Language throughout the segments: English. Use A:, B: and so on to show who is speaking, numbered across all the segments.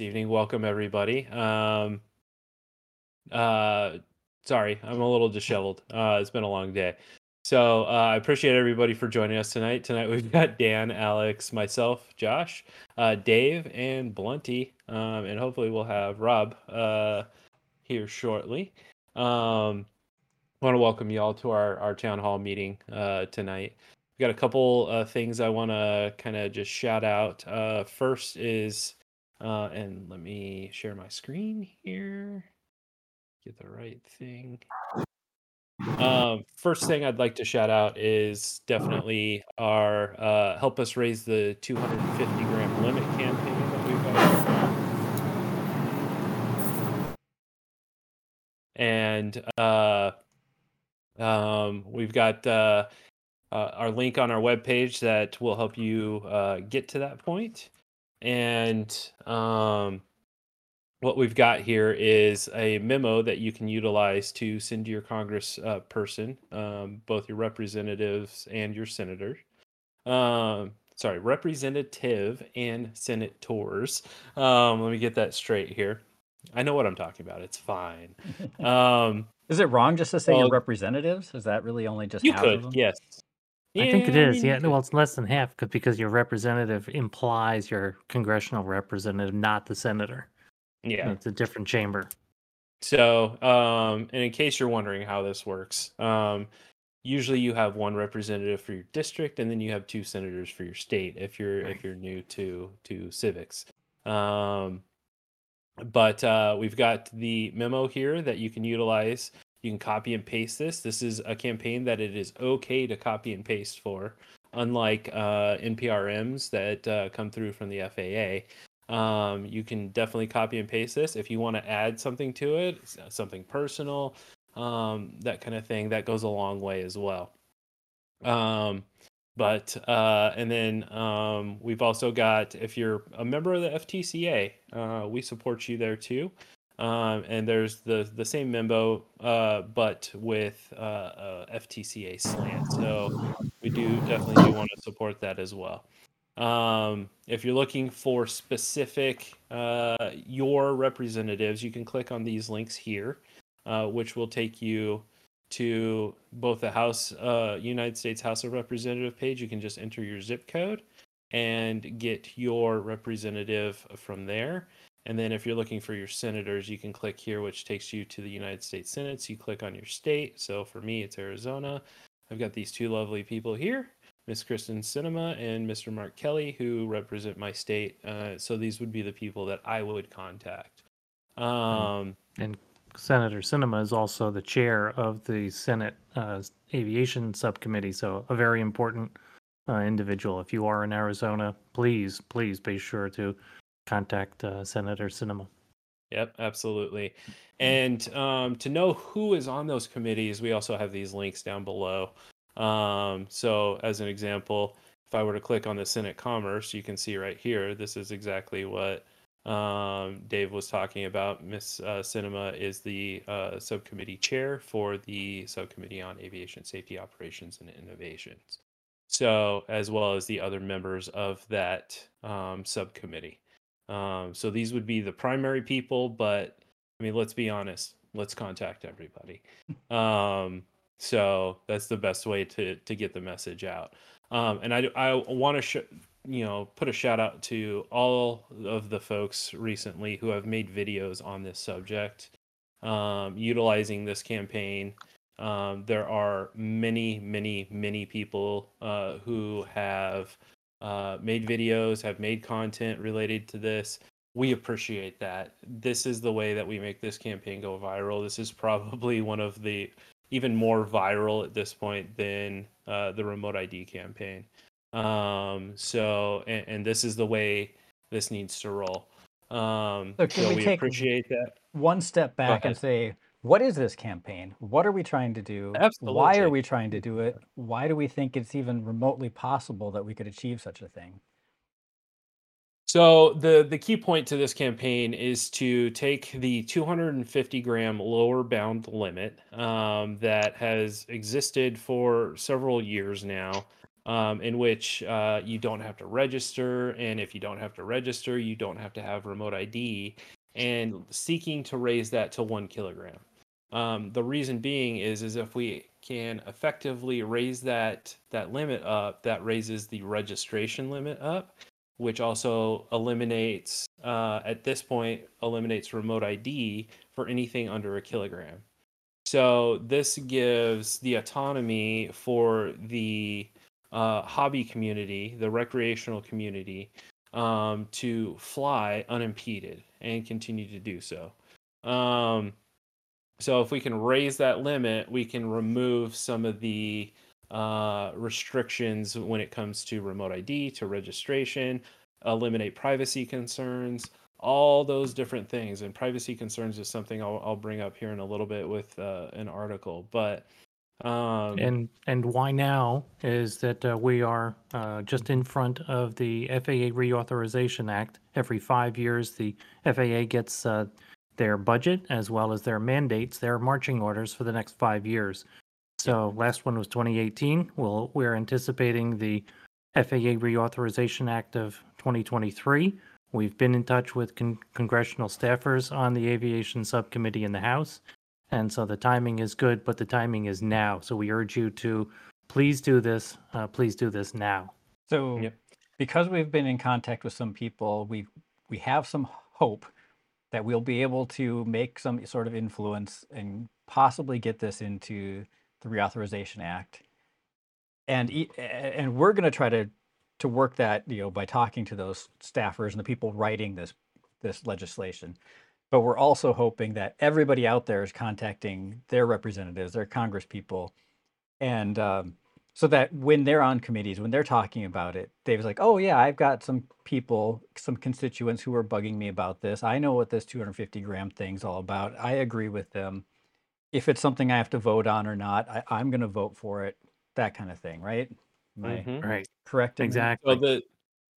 A: evening. Welcome everybody. Um, uh, sorry, I'm a little disheveled. Uh, it's been a long day. So uh, I appreciate everybody for joining us tonight. Tonight we've got Dan, Alex, myself, Josh, uh, Dave, and Blunty, um, and hopefully we'll have Rob uh, here shortly. Um, I want to welcome you all to our, our town hall meeting uh, tonight. We've got a couple uh, things I want to kind of just shout out. Uh, first is, uh, and let me share my screen here. Get the right thing. Um, first thing I'd like to shout out is definitely our uh, help us raise the 250 gram limit campaign that we've got. And uh, um, we've got uh, uh, our link on our webpage that will help you uh, get to that point. And um, what we've got here is a memo that you can utilize to send to your Congress uh, person, um, both your representatives and your senators. Um, sorry, representative and senators. Um, let me get that straight here. I know what I'm talking about. It's fine. Um,
B: Is it wrong just to say
A: well,
B: your representatives? Is that really only just
A: you could, yes.
C: I think it
A: I
C: is.
A: mean,
C: Yeah, no, well,
A: could.
C: it's less than half 'cause- because your representative implies your congressional representative, not the senator.
A: Yeah.
C: It's a different chamber.
A: So, um, and in case you're wondering how this works, um, usually you have one representative for your district, and then you have two senators for your state if you're if you're new to to civics. Um, but uh, we've got the memo here that you can utilize. You can copy and paste this. This is a campaign that it is okay to copy and paste for, unlike uh, NPRMs that uh, come through from the FAA. Um, you can definitely copy and paste this if you want to add something to it, something personal, um, that kind of thing. That goes a long way as well. Um, but uh, and then um, we've also got if you're a member of the FTCA, uh, we support you there too. Um, and there's the the same memo, uh, but with uh, uh, FTCA slant. So we do definitely do want to support that as well. Um, if you're looking for specific uh, your representatives, you can click on these links here, uh, which will take you to both the House, uh, United States House of Representative page. You can just enter your zip code and get your representative from there. And then if you're looking for your senators, you can click here, which takes you to the United States Senate. So you click on your state. So for me, it's Arizona. I've got these two lovely people here, Miss Kyrsten Sinema and Mr. Mark Kelly, who represent my state. Uh, so these would be the people that I would contact. Um,
C: And Senator Sinema is also the chair of the Senate uh, Aviation Subcommittee, so a very important uh, individual. If you are in Arizona, please, please be sure to contact uh, Senator Sinema.
A: Yep, absolutely. And um, to know who is on those committees, we also have these links down below. Um, so, as an example, if I were to click on the Senate Commerce, you can see right here, this is exactly what um, Dave was talking about. Miss uh, Sinema is the uh, subcommittee chair for the subcommittee on aviation safety operations and innovations. So, as well as the other members of that um, subcommittee. Um, so these would be the primary people, but I mean, let's be honest. Let's contact everybody. Um, so that's the best way to to get the message out. Um, and I I want to sh- you know put a shout out to all of the folks recently who have made videos on this subject, um, utilizing this campaign. Um, there are many, many, many people uh, who have uh, made videos, have made content related to this. We appreciate that. This is the way that we make this campaign go viral. This is probably one of the even more viral at this point than uh, the remote ID campaign. Um, so, and, and this is the way this needs to roll. Um,
B: So can
A: so
B: we
A: we
B: take
A: appreciate that.
B: one step back and say, what is this campaign? What are we trying to do? Why are we trying to do it? Why do we think it's even remotely possible that we could achieve such a thing?
A: So the the key point to this campaign is to take the 250 gram lower bound limit um, that has existed for several years now, um, in which uh, you don't have to register. And if you don't have to register, you don't have to have remote ID. And seeking to raise that to one kilogram. Um, the reason being is is if we can effectively raise that that limit up, that raises the registration limit up, which also eliminates uh, at this point eliminates remote ID for anything under a kilogram. So this gives the autonomy for the uh, hobby community, the recreational community, um, to fly unimpeded and continue to do so. Um, so if we can raise that limit, we can remove some of the uh, restrictions when it comes to remote ID, to registration, eliminate privacy concerns, all those different things. And privacy concerns is something I'll, I'll bring up here in a little bit with uh, an article. But um,
C: And and why now is that uh, we are uh, just in front of the FAA Reauthorization Act. Every five years, the FAA gets uh, their budget as well as their mandates, their marching orders for the next five years. So last one was 2018. Well, we're anticipating the FAA Reauthorization Act of 2023. We've been in touch with con- congressional staffers on the aviation subcommittee in the House. And so the timing is good, but the timing is now. So we urge you to please do this. Uh, please do this now.
B: So,
A: Yep.
B: because we've been in contact with some people, we we have some hope that we'll be able to make some sort of influence and possibly get this into the Reauthorization Act. And and we're going to try to to work that, you know, by talking to those staffers and the people writing this this legislation. But we're also hoping that everybody out there is contacting their representatives, their Congress people, and um, so that when they're on committees, when they're talking about it, Dave's like, "Oh yeah, I've got some people, some constituents who are bugging me about this. I know what this 250 gram thing's all about. I agree with them. If it's something I have to vote on or not, I, I'm going to vote for it. That kind of thing, right? Am I
A: mhm.
C: Right.
B: correct?
C: Exactly.
A: So the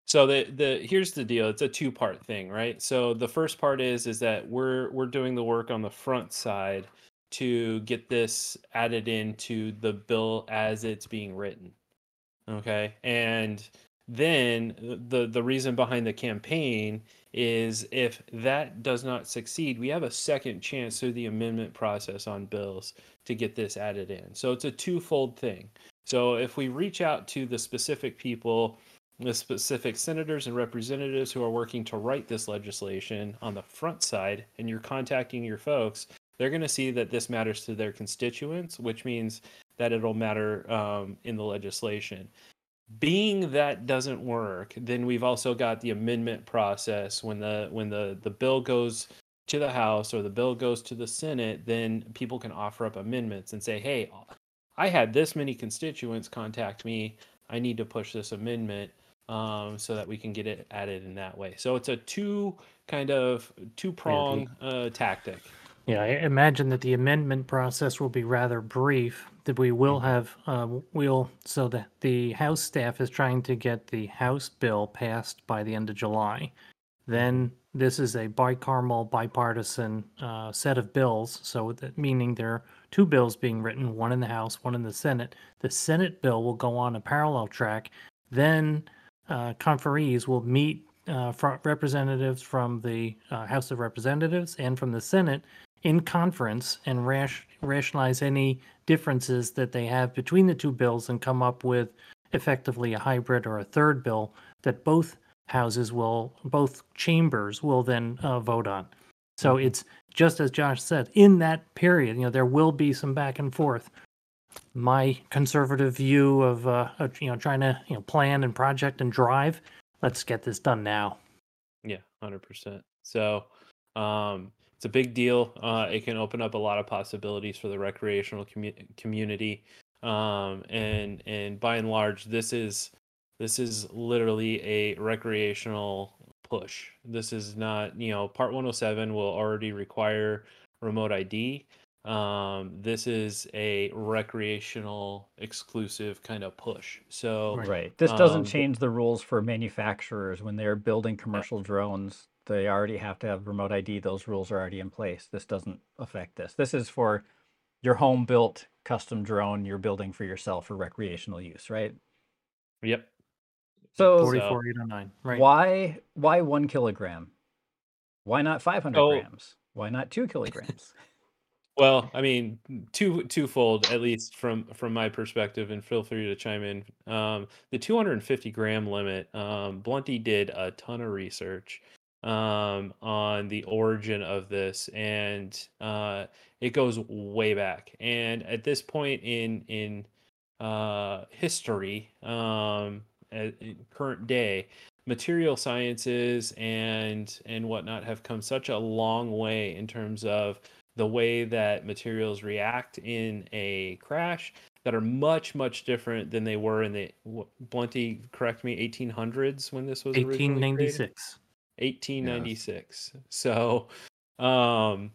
A: so the the here's the deal. It's a two part thing, right? So the first part is is that we're we're doing the work on the front side to get this added into the bill as it's being written. Okay, and then the the reason behind the campaign is if that does not succeed, we have a second chance through the amendment process on bills to get this added in. So it's a twofold thing. So if we reach out to the specific people the specific senators and representatives who are working to write this legislation on the front side and you're contacting your folks they're going to see that this matters to their constituents which means that it'll matter um, in the legislation being that doesn't work then we've also got the amendment process when the when the the bill goes to the house or the bill goes to the senate then people can offer up amendments and say hey i had this many constituents contact me i need to push this amendment um, so that we can get it added in that way. So it's a two kind of two prong uh, tactic.
C: Yeah, I imagine that the amendment process will be rather brief. That we will have, uh, we'll so that the House staff is trying to get the House bill passed by the end of July. Then this is a bicameral, bipartisan uh, set of bills. So that meaning there are two bills being written, one in the House, one in the Senate. The Senate bill will go on a parallel track. Then uh, conferees will meet uh, fro- representatives from the uh, House of Representatives and from the Senate in conference and rash- rationalize any differences that they have between the two bills and come up with effectively a hybrid or a third bill that both houses will, both chambers will then uh, vote on. So it's just as Josh said, in that period, you know, there will be some back and forth my conservative view of, uh, of, you know trying to you know plan and project and drive. Let's get this done now.
A: Yeah, hundred percent. So um, it's a big deal. Uh, it can open up a lot of possibilities for the recreational commu- community, um, and and by and large, this is this is literally a recreational push. This is not you know Part One Hundred Seven will already require remote ID. Um, this is a recreational exclusive kind of push. So
C: Right.
B: Right. This doesn't
A: Um,
B: change the rules for manufacturers when they're building commercial drones. They already have to have remote ID. Those rules are already in place. This doesn't affect this. This is for your home built custom drone you're building for yourself for recreational use, right?
A: Yep.
B: So,
A: So-
C: 44809. Right.
B: why why one kilogram? Why not 500
A: Oh.
B: grams? Why not two kilograms?
A: Well, I mean, two twofold at least from from my perspective, and feel free to chime in. Um, the 250 gram limit, um, Blunty did a ton of research um, on the origin of this, and uh, it goes way back. And at this point in in uh, history, um, at, current day, material sciences and and whatnot have come such a long way in terms of the way that materials react in a crash that are much much different than they were in the Blunty correct me 1800s when this was originally created?
C: 1896.
A: 1896 so um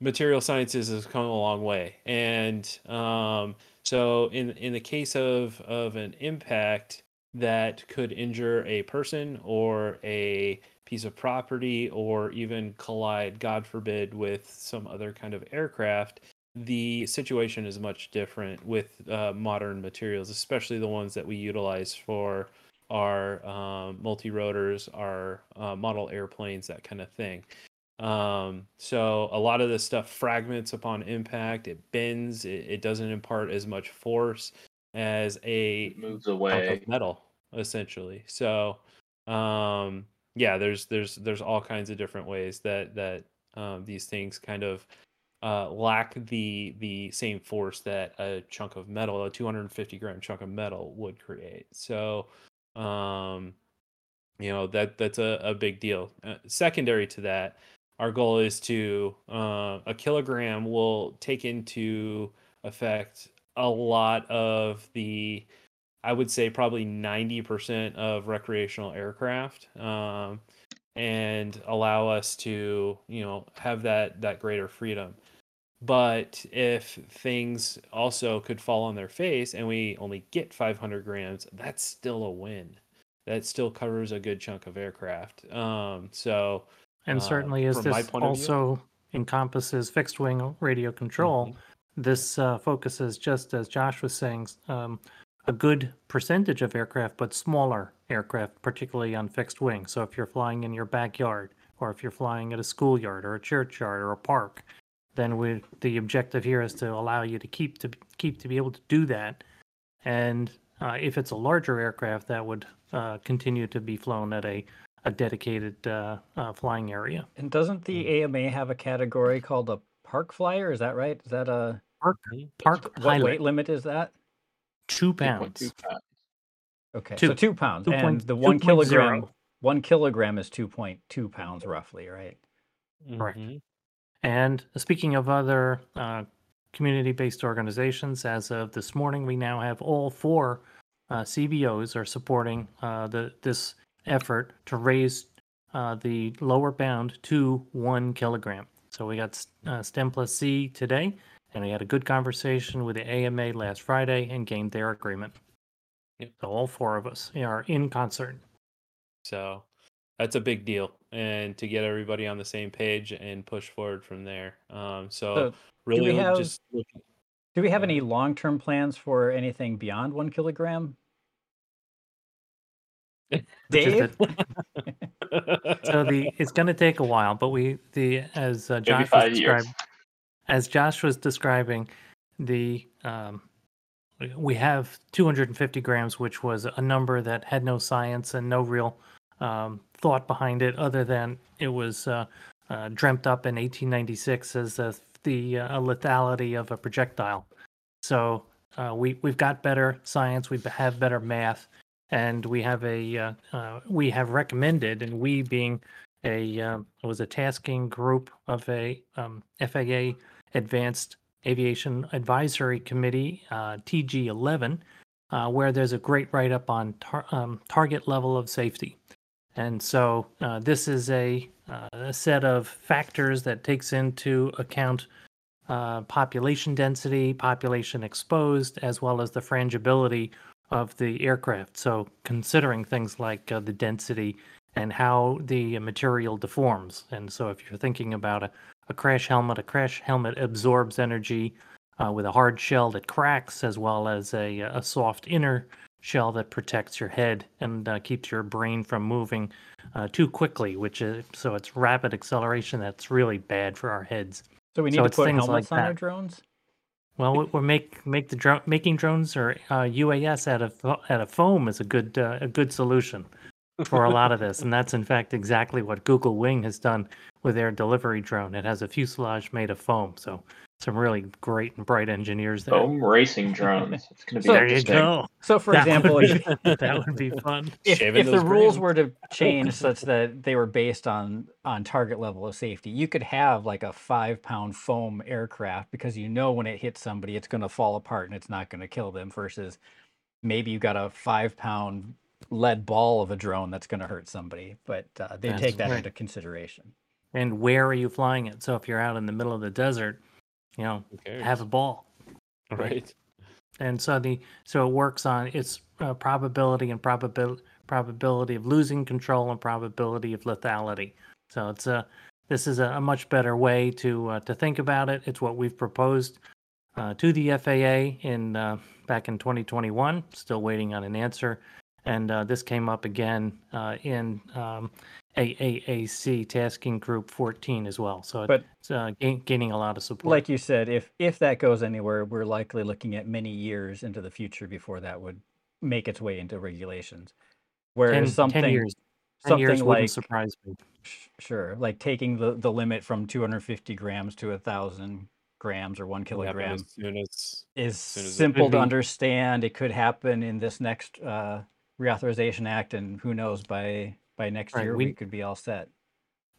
A: material sciences has come a long way and um so in in the case of of an impact that could injure a person or a piece of property or even collide god forbid with some other kind of aircraft the situation is much different with uh, modern materials especially the ones that we utilize for our um, multi rotors, our uh, model airplanes, that kind of thing. Um, so a lot of this stuff fragments upon impact. It bends. It, it doesn't impart as much force as a
D: It moves
A: chunk
D: away.
A: of metal, essentially. So um, yeah, there's there's there's all kinds of different ways that that um, these things kind of uh, lack the the same force that a chunk of metal, a 250 gram chunk of metal, would create. So um you know that that's a, a big deal. Uh, secondary to that our goal is to uh, a kilogram will take into effect a lot of the i would say probably 90% of recreational aircraft um, and allow us to you know have that that greater freedom but if things also could fall on their face and we only get 500 grams, that's still a win. That still covers a good chunk of aircraft. Um, so,
C: And
A: uh,
C: certainly, as
A: from
C: this
A: view-
C: also encompasses fixed wing radio control,
A: Mhm.
C: this uh, focuses, just as Josh was saying, um, a good percentage of aircraft, but smaller aircraft, particularly on fixed wing. So if you're flying in your backyard, or if you're flying at a schoolyard, or a churchyard, or a park, then we the objective here is to allow you to keep to keep to be able to do that. And uh, if it's a larger aircraft, that would uh, continue to be flown at a a dedicated uh, uh, flying area.
B: and doesn't the
A: Hmm.
B: AMA have a category called a park flyer? Is that right? Is that a
C: Park park
B: what weight limit is that?
C: two pounds.
D: pounds.
B: Okay,
C: Two-
B: so two pounds,
C: two
B: and
C: point-
B: the one
C: 2.0.
B: kilogram one kilogram is two point two pounds roughly, right?
C: Correct.
A: Mhm.
C: And speaking of other uh, community-based organizations, as of this morning, we now have all four uh, CBOs are supporting uh, the this effort to raise uh, the lower bound to one kilogram. So we got uh, STEM plus C today, and we had a good conversation with the AMA last Friday and gained their agreement.
A: Yep.
C: So all four of us are in concert.
A: So that's a big deal, and to get everybody on the same page and push forward from there. Um, so,
B: So,
A: really,
B: we have-
A: just.
B: Do we have
A: Go
B: any long term plans for anything beyond one kilogram? Dave?
C: So the it's going to take a while, but we the as uh, Josh was describing, as Josh was describing, the um, we- we have 250 grams, which was a number that had no science and no real um, thought behind it, other than it was uh, uh, dreamt up in 1896 as the the uh, lethality of a projectile. So uh, we we've got better science, we have better math, and we have a uh, uh, we have recommended, and we being a um, it was a tasking group of a um, FAA Advanced Aviation Advisory Committee uh, TG11, uh, where there's a great write up on tar- um, target level of safety, and so uh, this is a, uh, a set of factors that takes into account uh, population density, population exposed, as well as the frangibility of the aircraft. So, considering things like uh, the density and how the material deforms. And so, if you're thinking about a, a crash helmet, a crash helmet absorbs energy uh, with a hard shell that cracks, as well as a, a soft inner shell that protects your head and uh, keeps your brain from moving uh, too quickly, which is so it's rapid acceleration that's really bad for our heads.
B: So we need
C: So
B: to put helmets
C: like
B: on our drones.
C: Well, we- we're make make the drone making drones or uh, UAS out of out of foam is a good uh, a good solution for a lot of this, and that's in fact exactly what Google Wing has done with their delivery drone. It has a fuselage made of foam, so some really great and bright engineers there.
D: Foam racing drones. It's going to be
B: So-
C: there you go.
B: So, for
C: That
B: example,
C: would be, that would be fun.
B: if, if the
A: those
B: rules were to change such that they were based on on target level of safety, you could have like a five pound foam aircraft because you know when it hits somebody, it's going to fall apart and it's not going to kill them. Versus maybe you got a five pound lead ball of a drone that's going to hurt somebody, but uh, they
C: That's
B: take that
C: right.
B: into consideration.
C: And where are you flying it? So if you're out in the middle of the desert, you know, have a ball.
A: right.
C: and so the so it works on its uh, probability and probability probability of losing control and probability of lethality. So it's a this is a, a much better way to uh, to think about it. It's what we've proposed uh, to the FAA in uh, back in 2021. Still waiting on an answer, and uh, this came up again uh, in um, AAAC Tasking Group 14 as well. So
B: But-
C: it's uh, gain, gaining a lot of support.
B: Like you said, if if that goes anywhere, we're likely looking at many years into the future before that would make its way into regulations.
C: 10,
B: Whereas
C: 10
B: something
C: years. 10
B: something
C: years
B: like
C: wouldn't surprise me.
B: sh- sure, like taking the the limit from 250 grams to a thousand grams or one
A: Can happen
B: kilogram
A: As soon as
B: is
A: soon as
B: simple to understand. It could happen in this next uh, reauthorization act, and who knows by by next
C: Right,
B: year we,
C: we-
B: could be all set.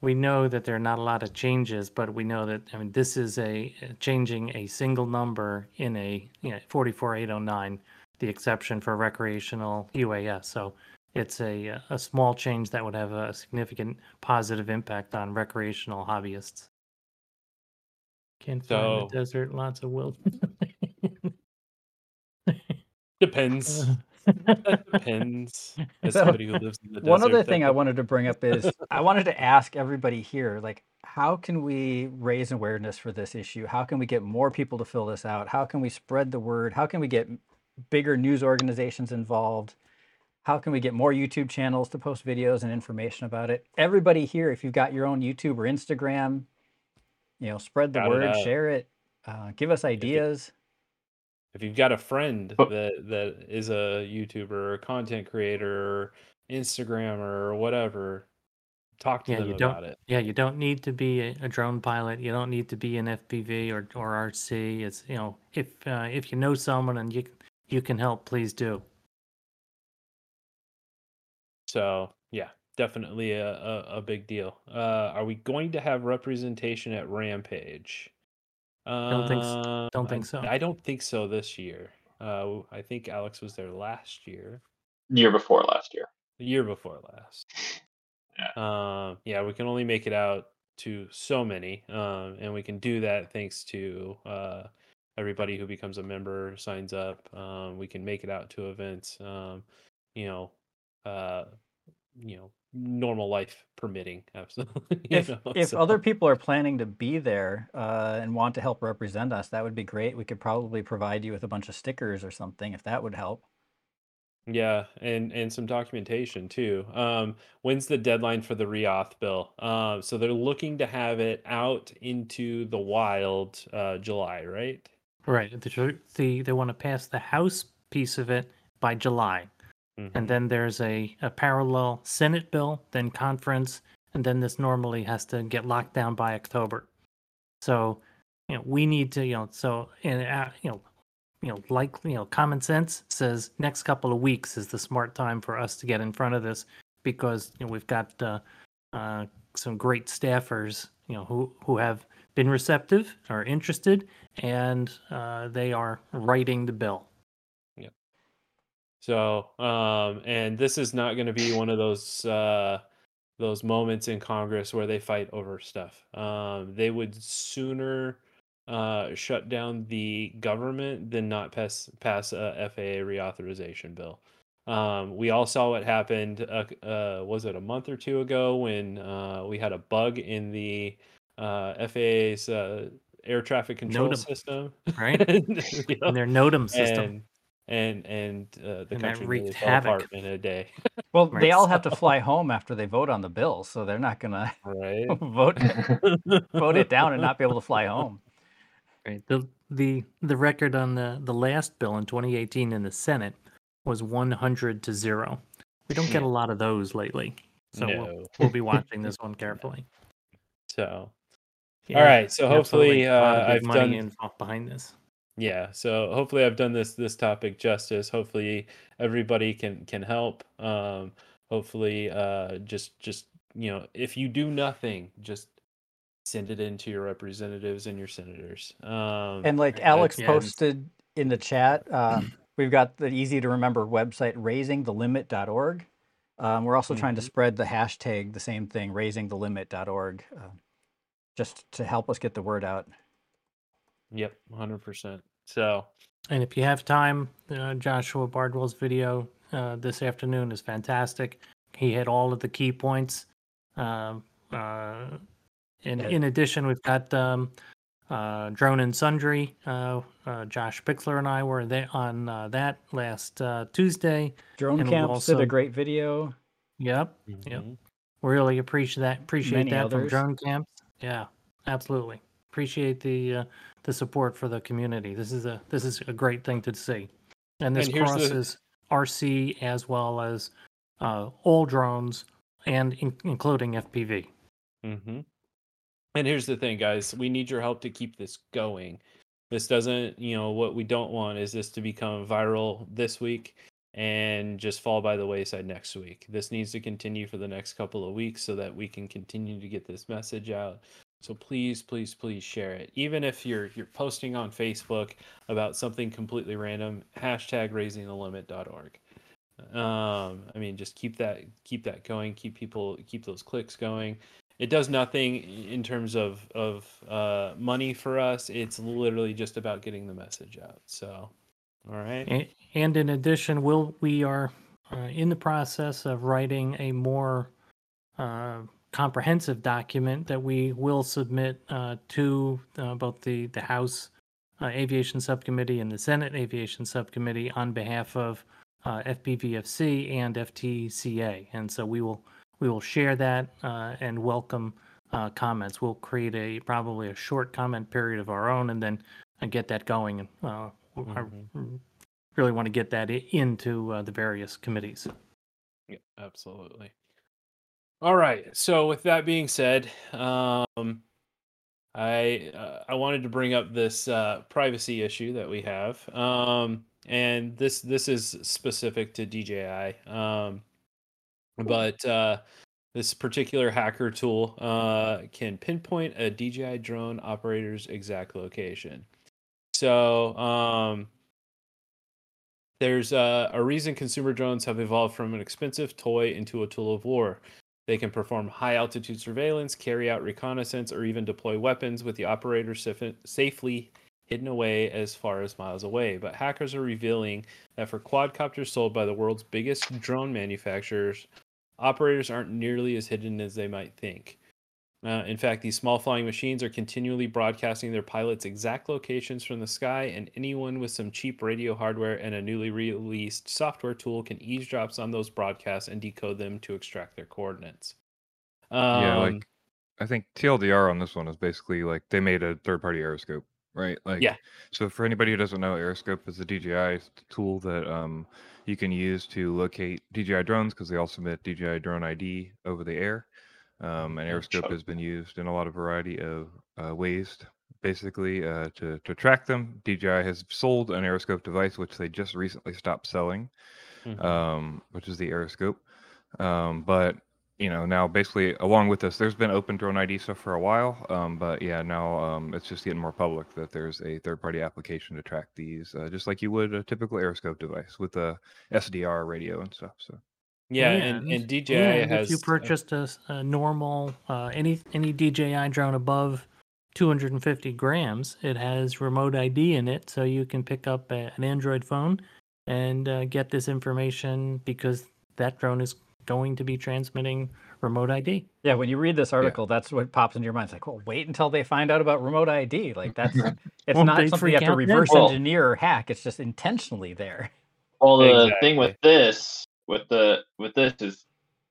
C: We know that there are not a lot of changes, but we know that I mean this is a uh, changing a single number in a you know, 44809, the exception for recreational UAS. So it's a uh, a small change that would have a significant positive impact on recreational hobbyists. Can't find the desert, lots of wild.
A: depends. That depends. As
B: So,
A: somebody who lives in the desert,
B: One other
A: that
B: thing I wanted to bring up is I wanted to ask everybody here, like, how can we raise awareness for this issue? How can we get more people to fill this out? How can we spread the word? How can we get bigger news organizations involved? How can we get more YouTube channels to post videos and information about it? Everybody here, if you've got your own YouTube or Instagram, you know, spread the
A: Shout it
B: word,
A: out.
B: share it, uh, give us ideas.
A: If you've got a friend that that is a YouTuber or a content creator or Instagrammer or whatever, talk to
C: Yeah,
A: them
C: you don't-
A: about it.
C: Yeah, you don't need to be a, a drone pilot. You don't need to be an FPV or, or RC. It's you know if uh, if you know someone and you you can help, please do.
A: So yeah, definitely a, a, a big deal. Uh, are we going to have representation at Rampage?
C: Don't think s-
A: Um,
C: don't think so.
A: I don't think so this year. Uh, I think Alex was there last year,
D: Year before last year.
A: the year before last. Um, yeah, we can only make it out to so many, um, and we can do that thanks to uh, everybody who becomes a member, signs up. Um, we can make it out to events. Um, you know, uh, you know, normal life permitting. Absolutely.
B: if
A: know,
B: if
A: so-
B: other people are planning to be there uh, and want to help represent us, that would be great. We could probably provide you with a bunch of stickers or something if that would help.
A: Yeah, and and some documentation too. Um, when's the deadline for the Reauth bill? Um, so they're looking to have it out into the wild uh, July, right?
C: Right. The, tr- the they want to pass the House piece of it by July,
A: Mhm.
C: and then there's a, a parallel Senate bill, then conference, and then this normally has to get locked down by October. So, you know, we need to, you know, so and uh, you know, you know, like you know, common sense says next couple of weeks is the smart time for us to get in front of this because you know we've got uh, uh, some great staffers, you know, who who have been receptive, are interested, and uh, they are writing the bill.
A: So, um, and this is not going to be one of those uh, those moments in Congress where they fight over stuff. Um, they would sooner uh, shut down the government than not pass pass a FAA reauthorization bill. Um, we all saw what happened. Uh, uh, was it a month or two ago when uh, we had a bug in the uh, FAA's uh, air traffic control
C: NOTAM,
A: system,
C: right?
A: Know?
C: In their NOTAM system.
A: and and and uh, the
C: And
A: country really
C: wreaked
A: fell
C: havoc.
A: apart in a day,
B: Well,
C: Right,
B: they all have to fly home after they vote on the bill, so they're not gonna
A: right?
B: vote vote it down and not be able to fly home.
C: Right. The the the record on the the last bill in 2018 in the Senate was 100 to zero. We don't get a lot of those lately, so we'll, we'll be watching this one carefully.
A: So
C: Yeah,
A: right, so hopefully,
C: a lot of
A: uh, I've
C: money
A: done-
C: behind this.
A: Yeah, so hopefully I've done this this topic justice. Hopefully everybody can can help. Um, hopefully, uh, just just you know, if you do nothing, just send it in to your representatives and your senators. Um,
B: And like Alex
C: yeah.
B: posted in the chat, uh, we've got the easy to remember website raisingthelimit.org. Um, we're also trying to
A: Mhm.
B: spread the hashtag, the same thing, raisingthelimit.org, uh, just to help us get the word out.
A: Yep, hundred percent. So
C: And if you have time, uh, Joshua Bardwell's video uh, this afternoon is fantastic. He hit all of the key points. Um, uh, and in addition, we've got um, uh, Drone and Sundry. Uh, uh, Josh Bixler and I were there on uh, that last uh, Tuesday.
B: Drone
C: And we'll
B: Camps did a great video.
C: Yep,
A: mhm.
C: really appreciate that. Appreciate
B: Many
C: that from. Drone Camps. Yeah, absolutely. Appreciate the uh, the support for the community. This is a this is a great thing to see, and this
A: And here's the-
C: crosses RC as well as uh, all drones and in, including FPV.
A: Mm-hmm. And here's the thing, guys. We need your help to keep this going. This doesn't, you know, what we don't want is this to become viral this week and just fall by the wayside next week. This needs to continue for the next couple of weeks so that we can continue to get this message out. So please, please, please share it. Even if you're you're posting on Facebook about something completely random, hashtag raisingthelimit.org. Um, I mean, just keep that keep that going. Keep people keep those clicks going it does nothing in terms of of uh, money for us. It's literally just about getting the message out. So, all right.
C: And in addition, we'll, we are uh, in the process of writing a more uh, comprehensive document that we will submit uh, to uh, both the, the House uh, Aviation Subcommittee and the Senate Aviation Subcommittee on behalf of uh, FPVFC and FTCA. And so we will we will share that uh, and welcome uh, comments. We'll create a probably a short comment period of our own and then get that going. And uh, I really want to get that into uh, the various committees.
A: Yeah, absolutely. All right. So with that being said, um, I uh, I wanted to bring up this uh, privacy issue that we have, um, and this this is specific to DJI, um, but uh, this particular hacker tool uh, can pinpoint a DJI drone operator's exact location. So um, there's uh, a reason consumer drones have evolved from an expensive toy into a tool of war. They can perform high altitude surveillance, carry out reconnaissance, or even deploy weapons with the operator saf- safely hidden away as far as miles away. But hackers are revealing that for quadcopters sold by the world's biggest drone manufacturers, operators aren't nearly as hidden as they might think. Uh, in fact, these small flying machines are continually broadcasting their pilots' exact locations from the sky, and anyone with some cheap radio hardware and a newly released software tool can eavesdrop on those broadcasts and decode them to extract their coordinates. Um,
E: yeah, like I think TLDR on this one is basically like they made a third party aeroscope, right? Like
A: Yeah.
E: So for anybody who doesn't know, aeroscope is a DJI tool that um you can use to locate DJI drones because they all submit DJI drone ID over the air. Um,
D: Oh,
E: aeroscope has been used in a lot of variety of uh, ways, basically uh, to to track them. DJI has sold an aeroscope device which they just recently stopped selling
A: mhm.
E: um, which is the Aeroscope. Um, but you know now basically along with this, there's been Open Drone ID stuff for a while, um, but yeah now um, it's just getting more public that there's a third-party application to track these, uh, just like you would a typical Aeroscope device with a SDR radio and stuff. So
A: yeah, and, and DJI
C: and
A: has
C: if you purchased a normal uh, any any DJI drone above 250 grams, it has remote ID in it, so you can pick up a, an Android phone and uh, get this information because that drone is going to be transmitting remote ID.
B: Yeah, when you read this article, that's what pops into your mind. It's like, well, wait until they find out about remote ID. Like that's it's
C: Won't
B: not
C: they
B: something you have to reverse
D: Well-
B: engineer or hack. It's just intentionally there.
D: Well, the
A: Exactly.
D: thing with this, with the with this is,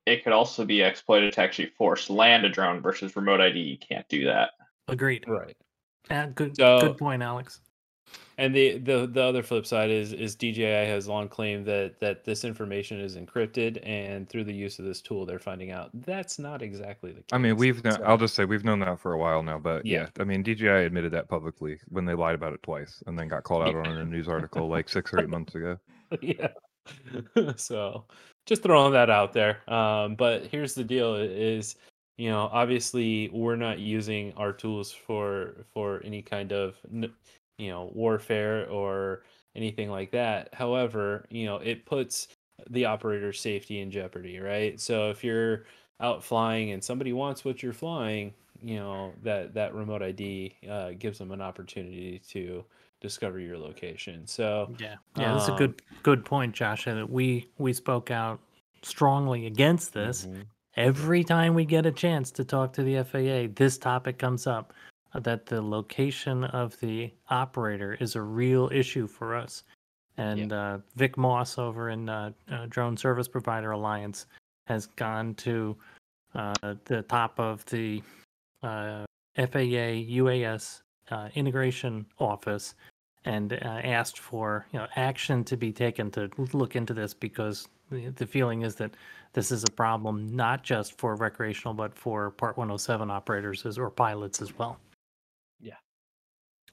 D: it could also be exploited to actually force land a drone versus remote ID. You can't do that.
C: Agreed.
A: Right.
C: Uh, good,
A: So-
C: good point, Alex.
A: And the, the the other flip side is is DJI has long claimed that that this information is encrypted, and through the use of this tool, they're finding out that's not exactly the case.
E: I mean, we've known,
A: So-
E: I'll just say we've known that for a while now, but
A: Yeah.
E: yeah. I mean, DJI admitted that publicly when they lied about it twice and then got called out on a news article like six or eight months ago.
A: yeah. so just throwing that out there. Um, but here's the deal: is you know obviously we're not using our tools for for any kind of you know warfare or anything like that. However, you know it puts the operator's safety in jeopardy, right? So if you're out flying and somebody wants what you're flying, you know that that remote ID uh, gives them an opportunity to discover your location. So
C: Yeah, yeah, that's a good
A: Um,
C: good point, Josh. That we we spoke out strongly against this.
A: Mhm.
C: Every time we get a chance to talk to the FAA, this topic comes up uh, that the location of the operator is a real issue for us. And uh, Vic Moss over in uh, uh, Drone Service Provider Alliance has gone to uh, the top of the uh, FAA UAS uh, integration office and uh, asked for you know action to be taken to look into this because the, feeling is that this is a problem not just for recreational but for Part 107 operators as, or pilots as well.
A: Yeah.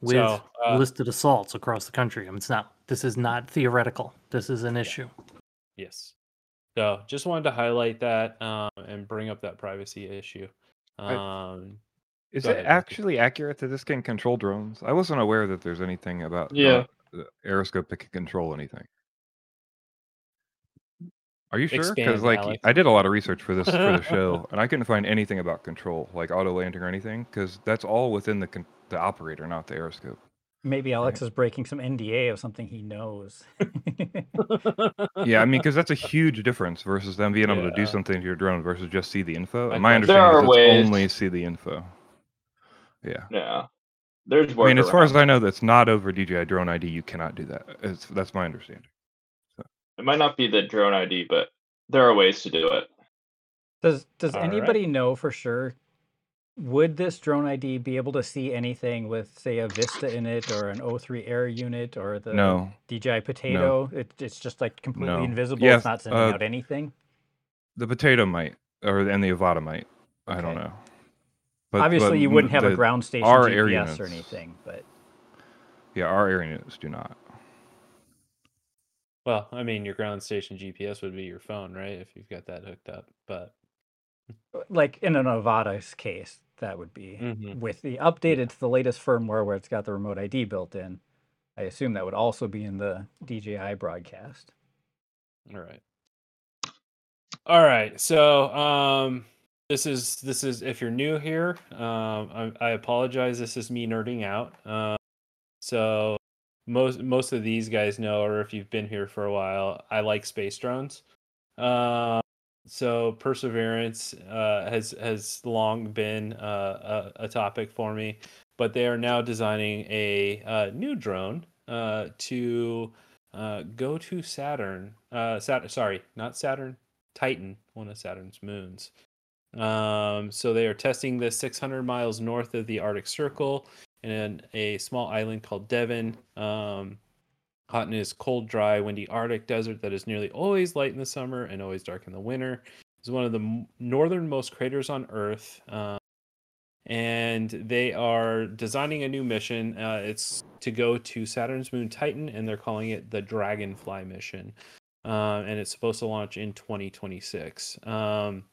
C: With
A: So, uh,
C: listed assaults across the country. I mean, it's not. This is not theoretical. This is an issue.
A: Yes. So just wanted to highlight that um, and bring up that privacy issue. Um,
E: Is
A: Go
E: it
A: ahead, Jesse.
E: actually accurate that this can control drones? I wasn't aware that there's anything about
D: Yeah.
E: uh, Aeroscope that can control anything. Are you sure? Because
A: Expand,
E: like
A: Alex.
E: I did a lot of research for this for the show, and I couldn't find anything about control, like auto landing or anything, because that's all within the con- the operator, not the Aeroscope.
B: Maybe Alex is breaking some NDA of something he knows.
E: Yeah, I mean, because that's a huge difference versus them being able to do
A: Yeah.
E: something to your drone versus just see the info.
A: I
E: And my
A: think-
D: There
E: understanding
D: are
E: is it's
D: ways-
E: only see the info. Yeah.
D: Yeah. There's
E: I mean, as far as. I know, that's not over DJI Drone ID. You cannot do that. It's, that's my understanding.
D: it might not be the drone ID, but there are ways to do it.
B: Does does
A: All right.
B: anybody know for sure? Would this drone ID be able to see anything with, say, a Vista in it, or an O3 Air unit, or the
E: No.
B: DJI Potato? It, it's just like completely
E: No.
B: invisible.
E: Yes,
B: it's not sending
E: uh,
B: out anything.
E: The potato might, or and the Avata might. I don't know. But
B: Obviously,
E: but
B: you wouldn't have a ground station
E: our air
B: GPS or anything, but
E: Yeah, our air units do not.
A: well, I mean, your ground station GPS would be your phone, right? If you've got that hooked up. But
B: like in an Avata's case, that would be
A: Mhm.
B: with the updated to the latest firmware where it's got the remote ID built in. I assume that would also be in the DJI broadcast.
A: all right. All right. So, um, this is this is if you're new here, um, I, I apologize. This is me nerding out. Um, so most most of these guys know, or if you've been here for a while, I like space drones. Um, so Perseverance uh, has has long been uh, a, a topic for me, but they are now designing a uh, new drone uh, to go to Saturn. Uh, Sat- sorry, not Saturn. Titan, one of Saturn's moons. Um, so they are testing this 600 miles north of the Arctic Circle in a small island called Devon. Um, hot this cold, dry, windy Arctic desert that is nearly always light in the summer and always dark in the winter. It's one of the northernmost craters on Earth. Um, and they are designing a new mission. Uh, it's to go to Saturn's moon Titan, and they're calling it the Dragonfly mission. Uh, and it's supposed to launch in 2026. Um,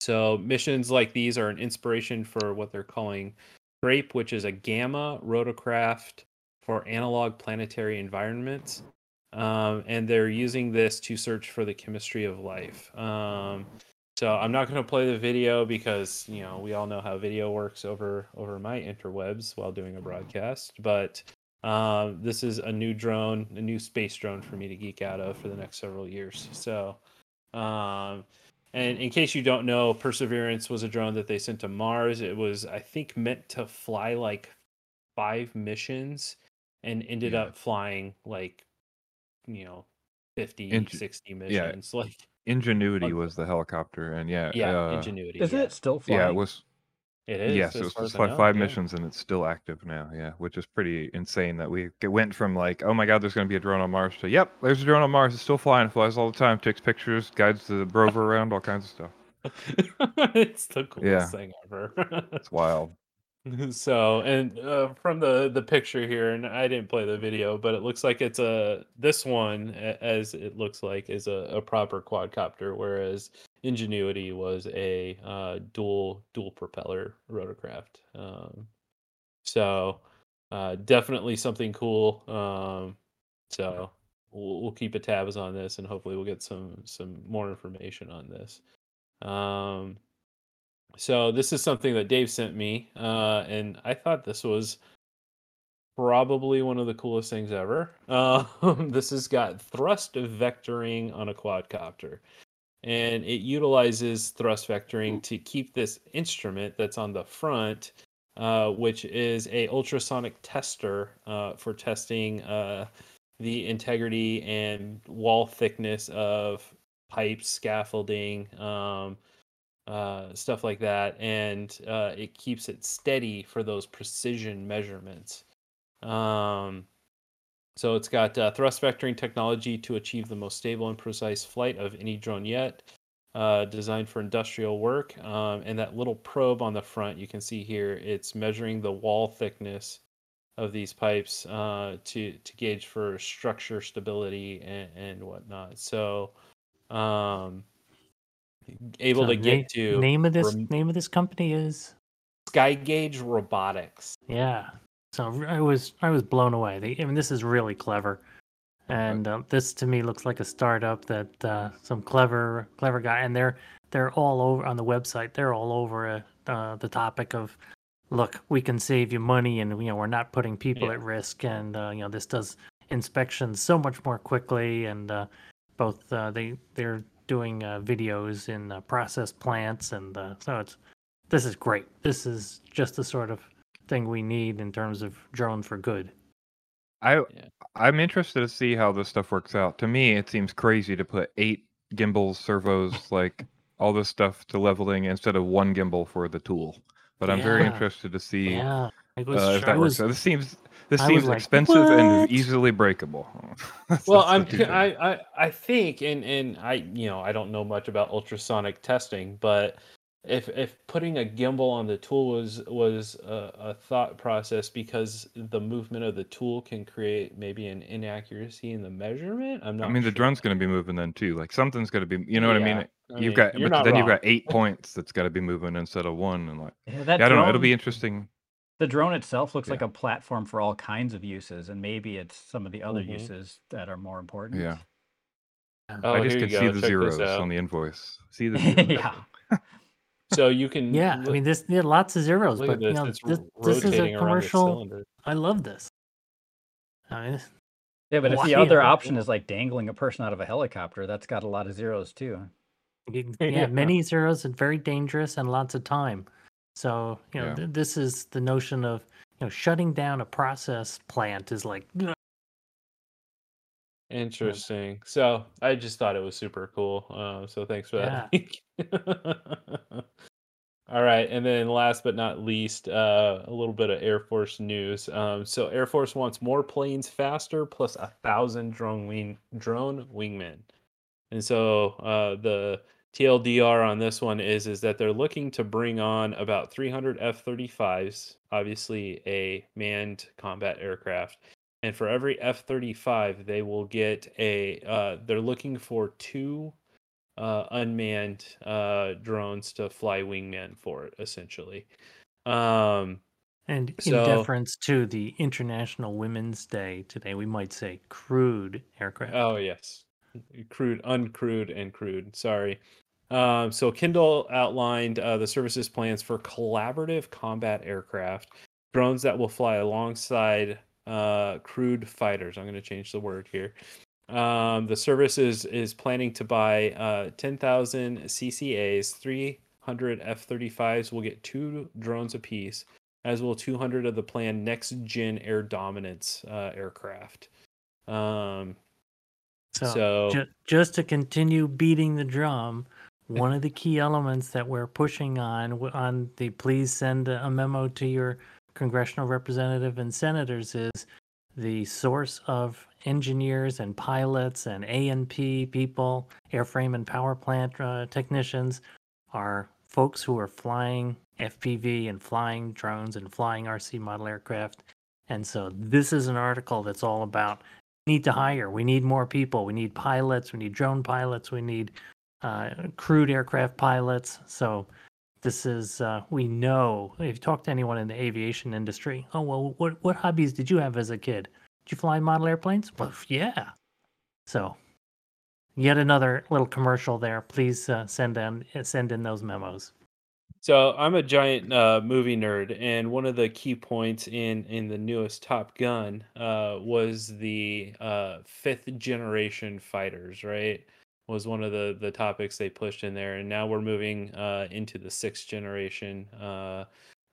A: so missions like these are an inspiration for what they're calling GRAPE, which is a gamma rotocraft for analog planetary environments. Um, and they're using this to search for the chemistry of life. Um, so I'm not going to play the video because you know we all know how video works over over my interwebs while doing a broadcast. But um, this is a new drone, a new space drone for me to geek out of for the next several years. So Um, and in case you don't know, Perseverance was a drone that they sent to Mars. It was, I think, meant to fly like five missions and ended
E: Yeah.
A: up flying like, you know, 50,
E: Ing-
A: 60
E: yeah.
A: missions. Like,
E: Ingenuity
A: Un-
E: was the helicopter, and yeah,
A: yeah,
E: uh,
A: Ingenuity.
B: Isn't
A: yeah.
B: it still flying?
E: Yeah, it was.
A: It is.
E: yes, it was just like
A: know,
E: five
A: yeah.
E: missions, and it's still active now. Yeah, which is pretty insane that we it went from like, oh my god, there's going to be a drone on Mars to, yep, there's a drone on Mars. It's still flying, it flies all the time, takes pictures, guides the rover around, all kinds of stuff.
A: it's the coolest
E: Yeah.
A: thing ever.
E: It's wild.
A: so and uh, from the the picture here and i didn't play the video but it looks like it's a this one as it looks like is a, a proper quadcopter whereas ingenuity was a uh, dual dual propeller rotorcraft um, so uh, definitely something cool um, so we'll, we'll keep a tabs on this and hopefully we'll get some some more information on this. Um, so this is something that Dave sent me, uh, and I thought this was probably one of the coolest things ever. Um, this has got thrust vectoring on a quadcopter, and it utilizes thrust vectoring to keep this instrument that's on the front, uh, which is a ultrasonic tester uh, for testing uh, the integrity and wall thickness of pipes, scaffolding. Um, uh, stuff like that, and uh, it keeps it steady for those precision measurements. Um, so it's got uh, thrust vectoring technology to achieve the most stable and precise flight of any drone yet. Uh, designed for industrial work, um, and that little probe on the front you can see here, it's measuring the wall thickness of these pipes uh, to to gauge for structure stability and, and whatnot. So, um, able
C: So
A: to get
C: na-
A: to
C: name of this
A: rem-
C: name of this company is
A: SkyGauge Robotics.
C: yeah. So I was I was blown away. They, I mean, this is really clever, and uh, this to me looks like a startup that uh, some clever clever guy, and they're they're all over on the website. They're all over uh, the topic of look, we can save you money, and you know we're not putting people
A: Yeah.
C: at risk, and uh, you know this does inspections so much more quickly, and uh, both uh, they they're doing uh, videos in uh, process plants, and uh, so it's this is great. This is just the sort of thing we need in terms of drone for good.
E: I
A: Yeah.
E: I'm interested to see how this stuff works out. To me, it seems crazy to put eight gimbals, servos, like all this stuff to leveling instead of one gimbal for the tool. But I'm very interested to see
C: Yeah, I was,
E: uh, if that
C: was
E: works out. This seems this
C: I was
E: seems
C: like,
E: expensive and easily breakable.
A: Well, I'm
E: the two
A: c- I,
E: things.
A: I I think and and I you know I don't know much about ultrasonic testing, but if if putting a gimbal on the tool was was a, a thought process because the movement of the tool can create maybe an inaccuracy in the measurement. I'm not
E: I
A: not.
E: mean, the
A: sure.
E: drone's going to be moving then too. Like something's going to be, you know what I mean?
A: I
E: You've
A: mean,
E: got, but
A: not
E: then you've got eight points that's got to be moving instead of one, and like,
B: Yeah, that
E: yeah, I don't know. It'll be interesting.
B: The drone itself looks
E: Yeah.
B: like a platform for all kinds of uses, and maybe it's some of the other
A: Mhm.
B: uses that are more important.
E: Yeah.
A: Oh,
E: I just
A: here
E: can see the
A: Check
E: zeros on the invoice. See the zeros.
B: yeah.
A: So you can.
C: yeah. I mean, this yeah, lots of zeros, but
A: this.
C: you know, this, this is a
A: rotating around the
C: commercial. I love this. I mean,
B: Yeah, but if the other option is like dangling a person out of a helicopter, that's got a lot of zeros too.
A: Yeah.
C: yeah, many zeros and very dangerous and lots of time. So you know,
E: Yeah.
C: th- this is the notion of you know shutting down a process plant is like
A: Interesting. So I just thought it was super cool. Uh, so thanks for that. link. All right, and then last but not least, uh, a little bit of Air Force news. Um, so Air Force wants more planes faster, plus a thousand drone wing drone wingmen. And so uh, the TLDR on this one is is that they're looking to bring on about 300 F-35s, obviously a manned combat aircraft, and for every F-35, they will get a. Uh, they're looking for two uh, unmanned uh, drones to fly wingman for it, essentially. Um,
C: And in
A: So-
C: deference to the International Women's Day today, we might say crewed aircraft.
A: Oh yes, crude, uncrewed, and crude. Sorry. Um, so Kendall outlined uh, the services plans for collaborative combat aircraft, drones that will fly alongside uh, crewed fighters. I'm going to change the word here. Um, the service is is planning to buy uh, 10,000 CCAs, 300 F-35s. will get two drones apiece, as will 200 of the planned next gen air dominance uh, aircraft. Um,
C: So,
A: so
C: ju- just to continue beating the drum, one of the key elements that we're pushing on on the please send a memo to your congressional representative and senators is the source of engineers and pilots and A&P people, airframe and power plant uh, technicians are folks who are flying FPV and flying drones and flying RC model aircraft. And so this is an article that's all about need to hire. We need more people. We need pilots. We need drone pilots. We need uh, crewed aircraft pilots. So this is uh, we know if you talk to anyone in the aviation industry. Oh well, what what hobbies did you have as a kid? Did you fly model airplanes? Well, yeah. So yet another little commercial there. Please uh, send in send in those memos.
A: So I'm a giant uh, movie nerd, and one of the key points in in the newest Top Gun uh, was the uh, fifth generation fighters. Right, was one of the the topics they pushed in there, and now we're moving uh, into the sixth generation, uh,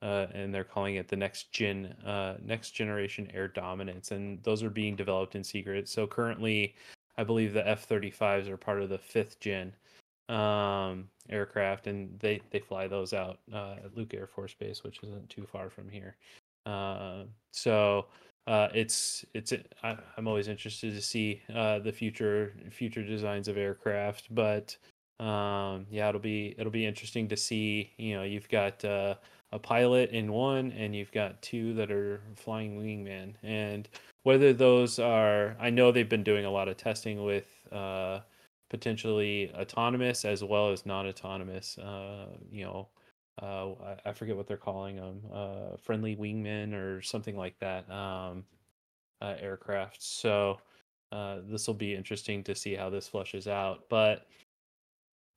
A: uh, and they're calling it the next gen uh, next generation air dominance, and those are being developed in secret. So currently, I believe the F-35s are part of the fifth gen um, aircraft, and they they fly those out uh, at Luke Air Force Base, which isn't too far from here. Uh, so uh, it's it's I, I'm always interested to see uh, the future future designs of aircraft, but um, yeah, it'll be it'll be interesting to see. You know, you've got uh, a pilot in one, and you've got two that are flying wingman, and whether those are, I know they've been doing a lot of testing with. Uh, potentially autonomous as well as non-autonomous. Uh, you know, uh, I, forget what they're calling them, uh, friendly wingmen or something like that. Um, uh, aircraft. So uh, this will be interesting to see how this flushes out. But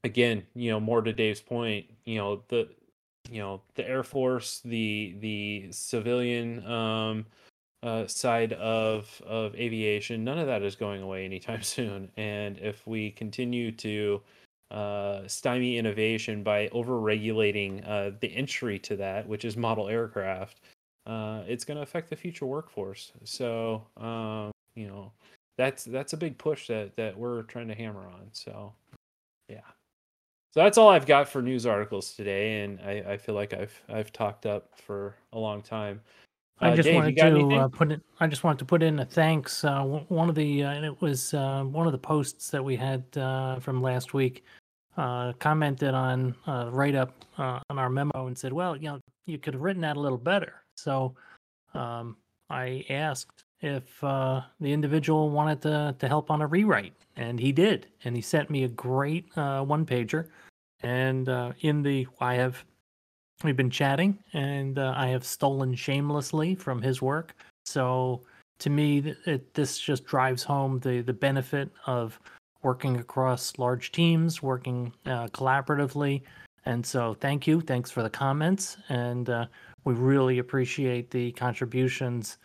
A: again, you know, more to Dave's point, you know the you know the Air Force, the the civilian um, uh, side of of aviation, none of that is going away anytime soon. And if we continue to uh, stymie innovation by over-regulating uh, the entry to that, which is model aircraft, uh, it's going to affect the future workforce. So um, you know that's that's a big push that that we're trying to hammer on. So yeah. So that's all I've got for news articles today, and I, I feel like I've I've talked up for a long time.
C: I
A: Uh,
C: just
A: Dave,
C: wanted to uh, put it. I just wanted to put in a thanks. Uh, one of the uh, and it was uh, one of the posts that we had uh, from last week. Uh, commented on uh, write up uh, on our memo and said, "Well, you know, you could have written that a little better." So um, I asked if uh, the individual wanted to to help on a rewrite, and he did, and he sent me a great uh, one pager. And uh, in the I have we've been chatting and i have stolen shamelessly from his work so to me it, this just drives home the the benefit of working across large teams working uh, collaboratively. And so thank you. Thanks for the comments. And uh, we really appreciate the contributions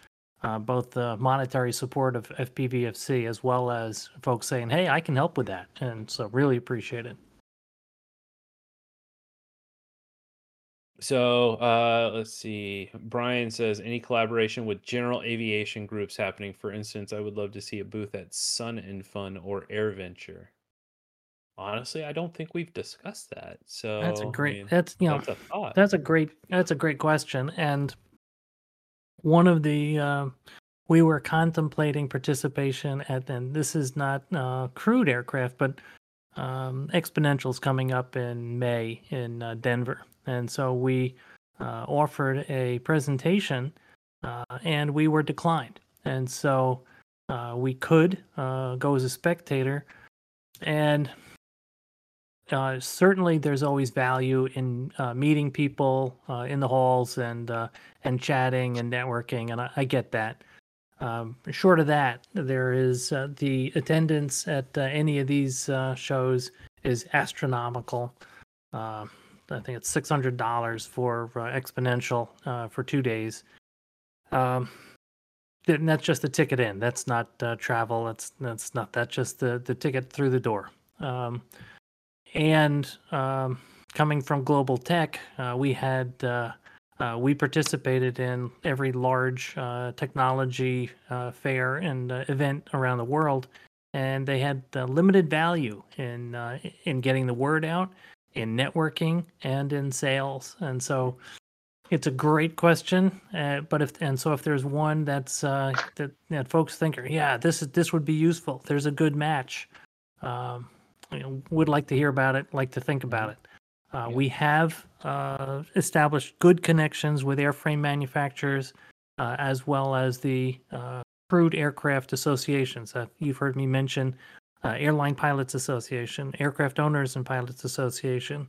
C: uh, both the monetary support of fpvfc as well as folks saying hey i can help with that. And so really appreciate it
A: So uh, let's see. Brian says any collaboration with general aviation groups happening. For instance, I would love to see a booth at Sun and Fun or AirVenture. Honestly, I don't think we've discussed that. So
C: that's a great
A: mean,
C: that's you know
A: that's a thought.
C: That's a great that's a great question. And one of the uh, we were contemplating participation at and this is not uh, crewed aircraft, but um, Exponentials coming up in May in uh, Denver, and so we uh, offered a presentation, uh, and we were declined. And so uh, we could uh, go as a spectator, and uh, certainly there's always value in uh, meeting people in the halls and and chatting and networking, and I, I get that. Um, short of that, there is the attendance at any of these shows is astronomical. I think it's six hundred dollars for uh, Exponential uh, for two days. Um, and that's just the ticket in. That's not uh, travel. That's that's not that's just the the ticket through the door. Um, and um, coming from global tech, uh, we had uh, uh, we participated in every large technology fair and event around the world, and they had limited value in in getting the word out, in networking, and in sales. And so, it's a great question. Uh, but if and so if there's one that's uh, that that folks think, are, yeah, this is this would be useful. There's a good match. Um, you know, would like to hear about it. Like to think about it. Uh,
A: Yeah.
C: We have uh, established good connections with airframe manufacturers, uh, as well as the uh, crewed aircraft associations. You've heard me mention uh, Airline Pilots Association, Aircraft Owners and Pilots Association,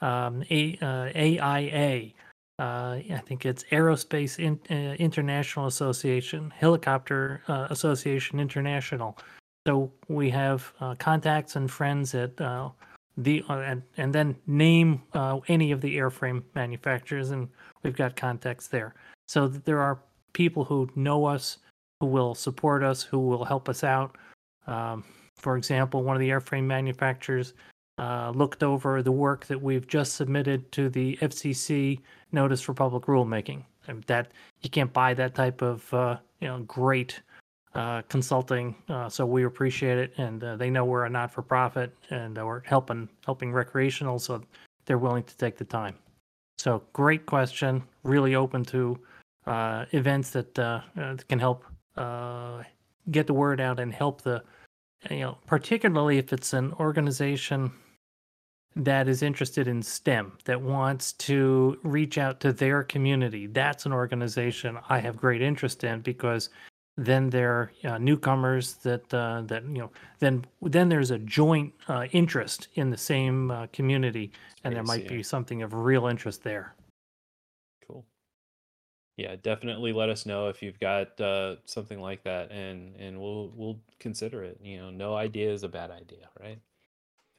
C: um, A, uh, AIA. Uh, I think it's Aerospace In, uh, International Association, Helicopter uh, Association International. So we have uh, contacts and friends at the and and then name any of the airframe manufacturers, and we've got contacts there. So th- there are people who know us, who will support us, who will help us out. Um, for example, one of the airframe manufacturers uh, looked over the work that we've just submitted to the FCC Notice for Public Rulemaking. And that you can't buy that type of uh, you know great uh, consulting. Uh, so we appreciate it, and uh, they know we're a not-for-profit, and uh, we're helping helping recreational, so they're willing to take the time. So great question. Really open to events that can help get the word out and help the you know particularly if it's an organization that is interested in STEM that wants to reach out to their community. That's an organization I have great interest in because then they're uh, newcomers that uh, that you know then then there's a joint uh, interest in the same uh, community and there might be something of real interest there.
A: Yeah, definitely let us know if you've got uh, something like that, and and we'll we'll consider it. You know, no idea is a bad idea, right?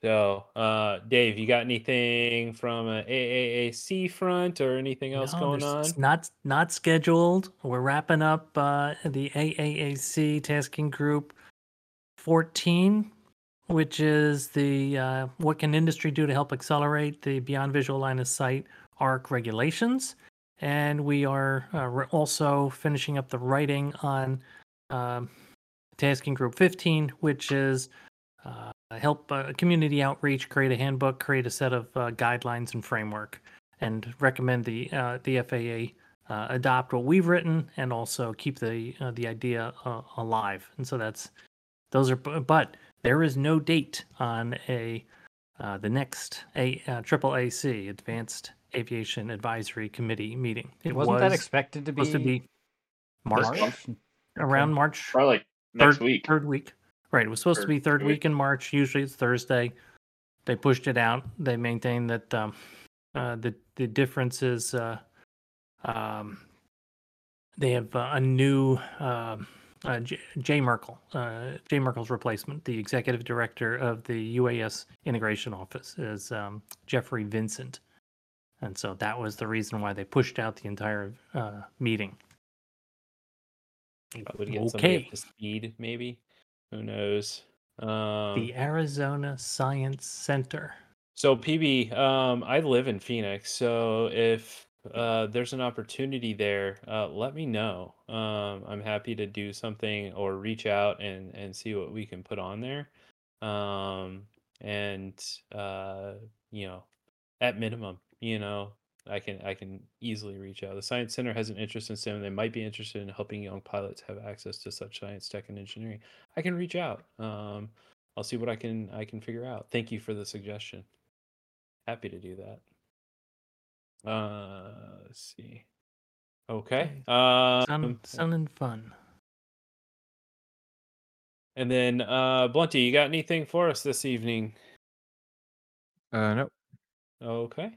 A: So, uh, Dave, you got anything from a AAAC front or anything else
C: No,
A: going on?
C: It's not not scheduled. We're wrapping up uh, the AAAC tasking group 14, which is the uh, what can industry do to help accelerate the beyond visual line of sight ARC regulations, and we are uh, also finishing up the writing on um, tasking group 15, which is uh, help uh, community outreach, create a handbook, create a set of uh, guidelines and framework, and recommend the uh, the FAA uh, adopt what we've written and also keep the the idea alive. And so that's those are, but there is no date on a the next a triple AC Advanced Aviation Advisory Committee meeting. It
B: Wasn't
C: was
B: that expected to be,
C: supposed to be March,
B: March?
D: month?
C: around March
D: Probably like next
C: third,
D: week.
C: Third week. Right. It was supposed to be third
D: third
C: week
D: week.
C: in March. Usually it's Thursday. They pushed it out. They maintain that um, uh, the the difference is uh, um, they have uh, a new um uh, J, Jay Merkle, uh, Jay Merkle's replacement, the executive director of the UAS integration office, is um, Jeffrey Vincent, and so that was the reason why they pushed out the entire uh, meeting.
A: Would get somebody
C: Okay.
A: up to speed, maybe. Who knows? Um,
C: The Arizona Science Center.
A: So PB, um, I live in Phoenix, so if uh, there's an opportunity there, uh, let me know. Um, I'm happy to do something or reach out and and see what we can put on there. Um, and uh, you know, at minimum, you know, I can I can easily reach out. The Science Center has an interest in STEM. They might be interested in helping young pilots have access to such science, tech, and engineering. I can reach out. Um, I'll see what I can I can figure out. Thank you for the suggestion. Happy to do that. Uh, let's see. Okay. Um,
C: Sun, sun and fun.
A: and then uh, Blunty, you got anything for us this evening?
E: Uh, no.
A: Okay.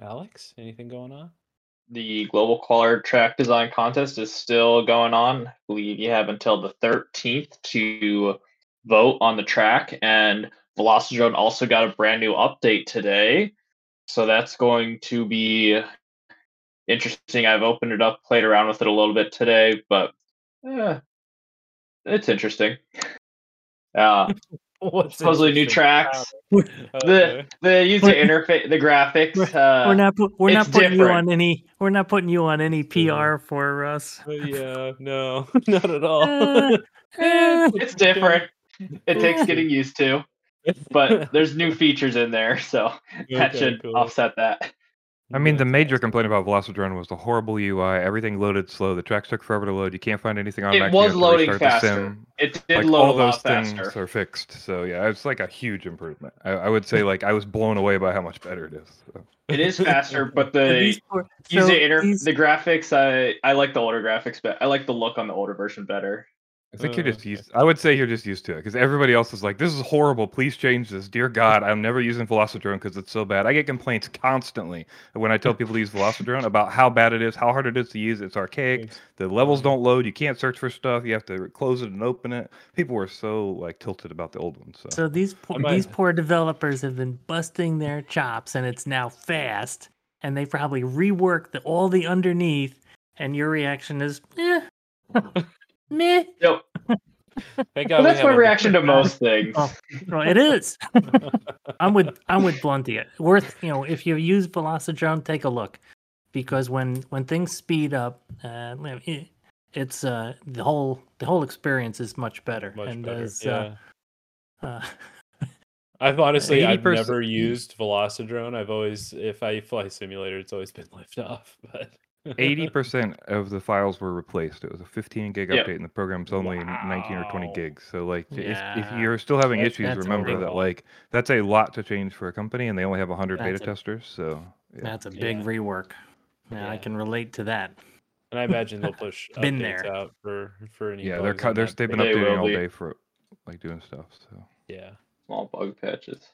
A: Alex, anything going on?
D: The Global Color Track Design Contest is still going on. I believe you have until the 13th to vote on the track. And Velocidrone also got a brand new update today. So that's going to be interesting. I've opened it up, played around with it a little bit today, but eh, it's interesting. Uh,
A: What's
D: supposedly new tracks.
A: about it?
D: The
A: Okay.
D: the user interface, the graphics. Uh,
C: we're not put, we're not
D: it's
C: putting you on any we're not putting you on any PR for us.
A: Uh, yeah, no, not at all.
C: Uh,
D: it's different. It takes getting used to, but there's new features in there, so that should
A: cool.
D: offset that.
E: I mean, the major complaint about Velocidrone was the horrible UI. Everything loaded slow. The tracks took forever to load. You can't find anything on
D: It
E: Mac. you
D: was
E: have to
D: loading
E: restart the
D: faster.
E: sim.
D: It did
E: Like
D: load
E: all
D: a lot
E: those things
D: faster.
E: are fixed. So yeah, it's like a huge improvement. I, I would say like I was blown away by how much better it is. So.
D: It is faster, but
C: And
D: the
C: these poor-
D: user
C: so
D: inter-
C: these-
D: the graphics. I I like the older graphics, but I like the look on the older version better.
E: I think you're
A: Uh,
E: just used. I would say you're just used to it because everybody else is like, "This is horrible. Please change this." Dear God, I'm never using Velocidrone because it's so bad. I get complaints constantly when I tell people to use Velocidrone about how bad it is, how hard it is to use. It's archaic. The levels don't load. You can't search for stuff. You have to close it and open it. People were so like tilted about the old ones. So,
C: So these poor,
A: might-
C: these poor developers have been busting their chops, and it's now fast, and they probably reworked the, all the underneath. And your reaction is, eh, meh.
D: Yep.
A: Thank God
D: Well, that's my reaction to most things.
C: Oh, it is. I'm with I'm with Blunty. Worth you know if you use Velocidrone, take a look, because when when things speed up, uh, it's uh the whole the whole experience is much better.
A: Much
C: and
A: better.
C: as,
A: yeah.
C: uh, uh,
A: I've honestly, I've never used Velocidrone. I've always, if I fly simulator, it's always been Liftoff. But
E: eighty percent of the files were replaced. It was a 15 gig
D: Yep.
E: update, and the program's only 19 or 20 gigs. So like, if, if you're still having
A: That-
E: issues,
C: that's
E: remember that like that's a lot to change for a company, and they only have 100 beta
C: a-
E: testers. So yeah.
C: that's a big
A: Yeah.
C: rework. Yeah, I can relate to that.
A: and I imagine they'll push
C: Been
A: updates
C: there.
A: out for for any.
E: yeah, they're
A: bugs
E: cu- they're they've been
A: thing.
D: They
E: updating all
D: be.
E: day for like doing stuff. So
A: Yeah.
D: Small bug patches.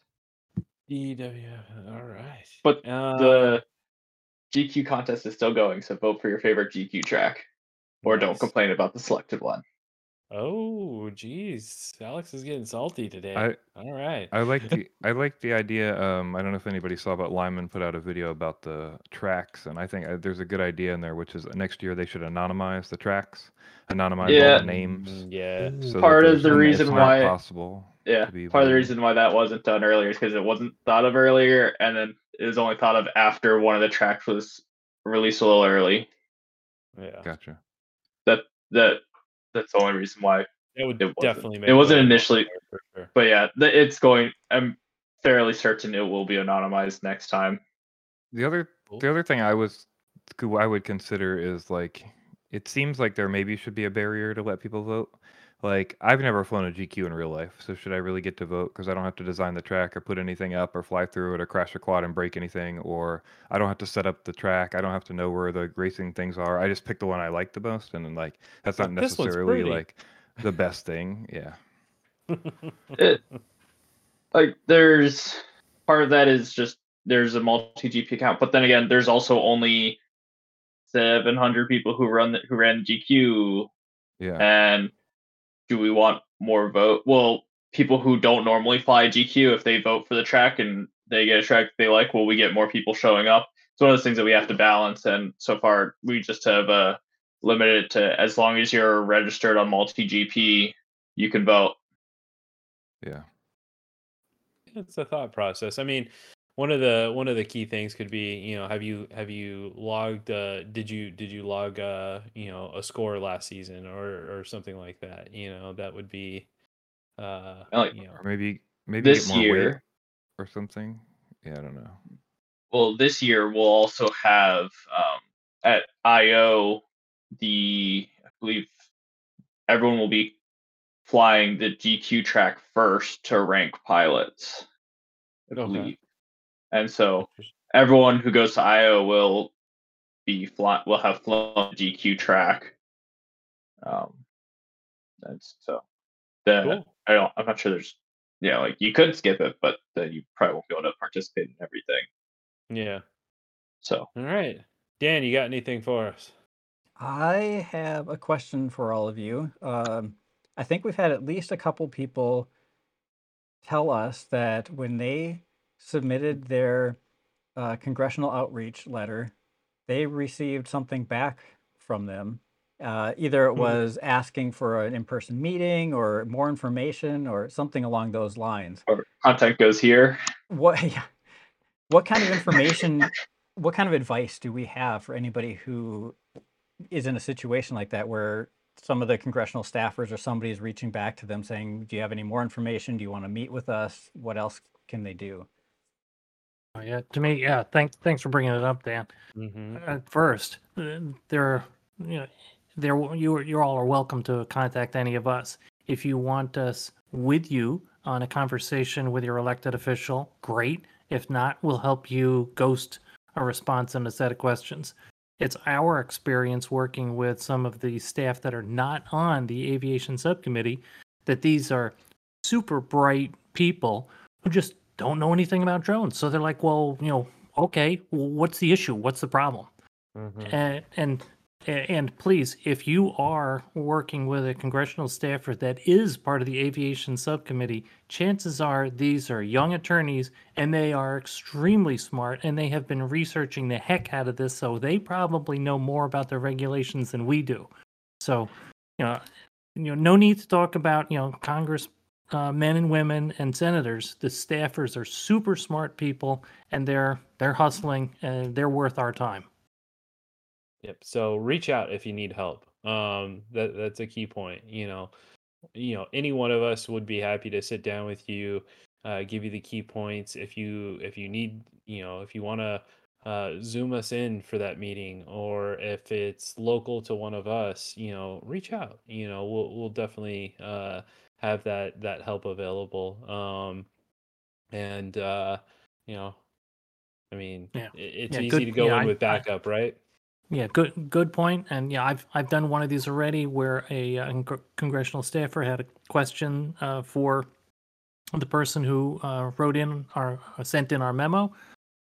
A: EW. All right.
D: But
A: uh,
D: the GQ contest is still going, so vote for your favorite GQ track, or don't complain about the selected one.
A: Oh, geez, Alex is getting salty today.
E: I
A: All right.
E: I like the I like the idea. Um, I don't know if anybody saw, but Lyman put out a video about the tracks, and I think uh, there's a good idea in there, which is next year they should anonymize the tracks, anonymize
D: Yeah.
E: all the names.
A: Yeah.
E: So
D: Part of the
E: and
D: reason
E: it's
D: why-
E: possible.
D: Yeah,
E: to be
D: part of the reason why that wasn't done earlier is because it wasn't thought of earlier, and then it was only thought of after one of the tracks was released a little early.
A: Yeah.
E: Gotcha.
D: That that that's the only reason why.
A: It would
D: It wasn't-
A: definitely
D: it wasn't initially-
A: sure.
D: But yeah, th- it's going. I'm fairly certain it will be anonymized next time.
E: The other the other thing I was I would consider is like it seems like there maybe should be a barrier to let people vote. Like I've never flown a GQ in real life, so should I really get to vote because I don't have to design the track or put anything up or fly through it or crash a quad and break anything or I don't have to set up the track. I don't have to know where the racing things are. I just pick the one I like the most and then like that's not
A: this one's
E: necessarily
A: pretty.
E: like the best thing. Yeah.
D: It, like there's part of that is just there's a MultiGP account, but then again, there's also only 700 people who run the, who ran the GQ
E: Yeah.
D: And do we want more vote? Well, people who don't normally fly GQ, if they vote for the track and they get a track they like, will we get more people showing up? It's one of those things that we have to balance. And so far, we just have uh, limited it to as long as you're registered on MultiGP, you can vote.
E: Yeah.
A: it's a thought process. I mean, one of the one of the key things could be, you know, have you have you logged uh did you did you log uh, you know, a score last season or or something like that, you know, that would be uh,
D: Like,
A: you know,
E: Or maybe maybe
D: This
E: get more weight
D: year,
E: or something. Yeah, I don't know.
D: well, this year we'll also have um, at IO the I believe everyone will be flying the GQ track first to rank pilots. I
A: Okay.
D: believe. And so everyone who goes to IO will be fly will have flown the GQ track. Um that's so the
A: cool.
D: I don't I'm not sure there's yeah, like you could skip it, but then you probably won't be able to participate in everything.
A: Yeah.
D: So
A: All right. Dan, you got anything for us?
B: I have a question for all of you. Um, I think we've had at least a couple people tell us that when they submitted their uh, congressional outreach letter, they received something back from them, Uh, either it
A: Mhm.
B: was asking for an in-person meeting or more information or something along those lines.
D: Or content goes here.
B: What yeah, what kind of information, what kind of advice do we have for anybody who is in a situation like that where some of the congressional staffers or somebody is reaching back to them saying, "Do you have any more information? Do you want to meet with us? What else can they do?"
C: Oh, yeah, to me, yeah. Thanks, thanks for bringing it up, Dan.
A: hmm
C: At first, uh, there, you know, there, you you all are welcome to contact any of us if you want us with you on a conversation with your elected official. Great. If not, we'll help you ghost a response and a set of questions. It's our experience working with some of the staff that are not on the aviation subcommittee that these are super bright people who just don't know anything about drones. So they're like, well, you know, okay, well, what's the issue? What's the problem?
A: hmm
C: And and and please, if you are working with a congressional staffer that is part of the aviation subcommittee, chances are these are young attorneys and they are extremely smart and they have been researching the heck out of this, so they probably know more about the regulations than we do. So, you know, you know, no need to talk about you know Congress uh, men and women and senators. The staffers are super smart people and they're they're hustling and they're worth our time.
A: Yep. So reach out if you need help. Um, that that's a key point. You know, you know, any one of us would be happy to sit down with you, uh, give you the key points. If you if you need, you know, if you want to uh, zoom us in for that meeting, or if it's local to one of us, you know, reach out. You know, we'll we'll definitely uh, have that that help available. Um, and uh, you know, I mean,
C: Yeah.
A: it's
C: Yeah,
A: easy
C: good-
A: to go
C: yeah,
A: in
C: I-
A: with
C: I-
A: backup, right?
C: Yeah, good good point. And yeah, I've I've done one of these already where a, uh, congr- congressional staffer had a question uh, for the person who uh, wrote in our uh, sent in our memo.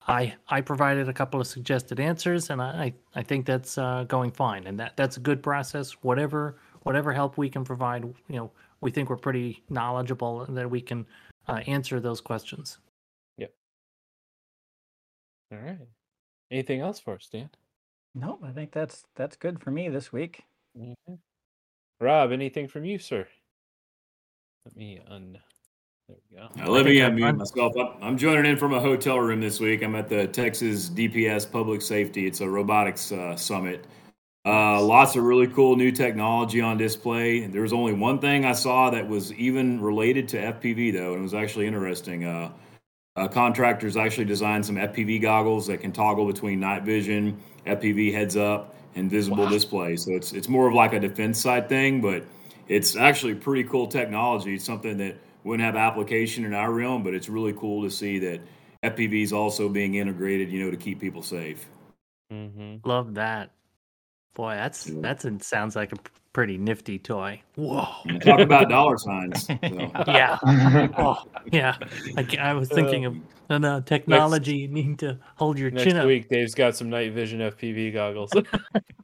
C: I I provided a couple of suggested answers, and I I, I think that's uh, going fine. And that that's a good process. Whatever whatever help we can provide, you know, we think we're pretty knowledgeable and that we can uh, answer those questions. Yep.
A: All right. Anything else for us, Dan?
B: No, I think that's that's good for me this week.
A: Mhm. Rob, anything from you, sir? Let me un. There we go.
F: Now, let me
C: think I'm
F: unmute myself. I'm- I'm joining in from a hotel room this week. I'm at the Texas DPS Public Safety. It's a robotics uh, summit. Uh, lots of really cool new technology on display. There was only one thing I saw that was even related to FPV, though, and it was actually interesting. Uh, uh, contractors actually designed some FPV goggles that can toggle between night vision, FPV heads up, and visible
A: Wow.
F: display. So it's it's more of like a defense side thing, but it's actually pretty cool technology. It's something that wouldn't have application in our realm, but it's really cool to see that FPV is also being integrated, you know, to keep people safe.
A: Mm-hmm.
C: Love that. Boy, that's
F: Yeah.
C: that's a, sounds like a pretty nifty toy. Whoa.
F: Talk about dollar signs. So.
C: Yeah. Oh, yeah. I, I was thinking of uh, the technology you need to hold your
A: Next
C: chin up.
A: Next week, Dave's got some night vision FPV goggles.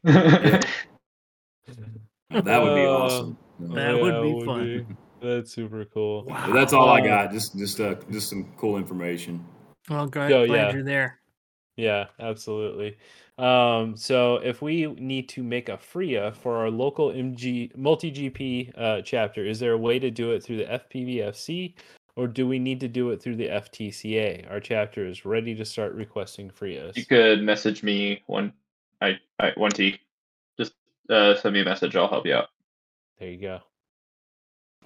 F: That would be
A: Uh,
F: awesome.
C: That would be fun.
A: be. That's super cool.
F: But that's all I
A: Uh,
F: got. Just just uh, just some cool information.
C: Well, great.
A: Oh,
C: Glad
A: yeah.
C: you're there.
A: Yeah, absolutely. Um, so if we need to make a FRIA for our local MG MultiGP uh, chapter, is there a way to do it through the FPVFC, or do we need to do it through the FTCA? Our chapter is ready to start requesting FRIAs.
D: You could message me one I, I one T. Just uh, send me a message. I'll help you out.
A: There you go.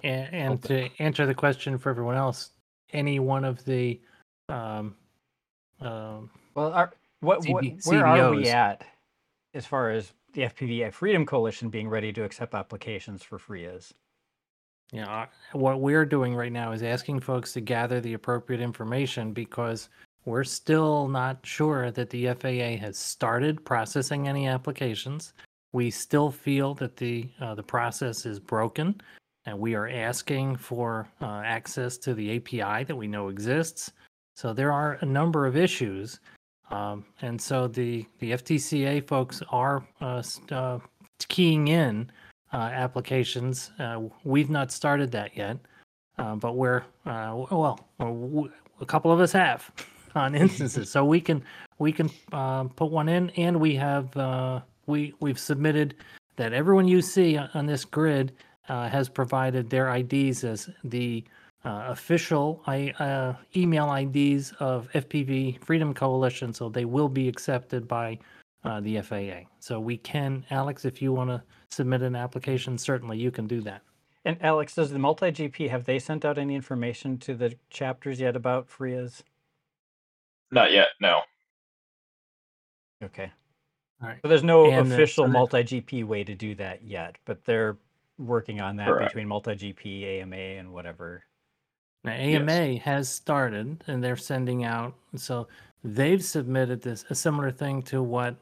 C: And, and to answer the question for everyone else, any one of the um, um,
B: Well, are, what, what
C: CB
B: where are we at as far as the FPV Freedom Coalition being ready to accept applications for
C: know, uh, what we're doing right now is asking folks to gather the appropriate information because we're still not sure that the FAA has started processing any applications. We still feel that the uh, the process is broken, and we are asking for uh, access to the API that we know exists. So there are a number of issues, um, and so the the FTCA folks are uh, uh, keying in uh, applications. Uh, we've not started that yet, uh, but we're well, a couple of us have on instances, so we can we can uh, put one in, and we have we we've submitted that everyone you see on this grid has provided their IDs as the uh, official I, uh, email IDs of FPV Freedom Coalition, so they will be accepted by uh, the FAA. So we can, Alex, if you want to submit an application, certainly you can do that.
B: And Alex, does the MultiGP have they sent out any information to the chapters yet about FRIAs?
D: Not yet. No.
B: Okay.
C: All right.
B: So there's no
C: And the-
B: official
C: so the-
B: MultiGP way to do that yet, but they're working on that
D: Correct.
B: between MultiGP, AMA, and whatever.
C: Now,
D: Yes.
C: AMA has started and they're sending out, so they've submitted this, a similar thing to what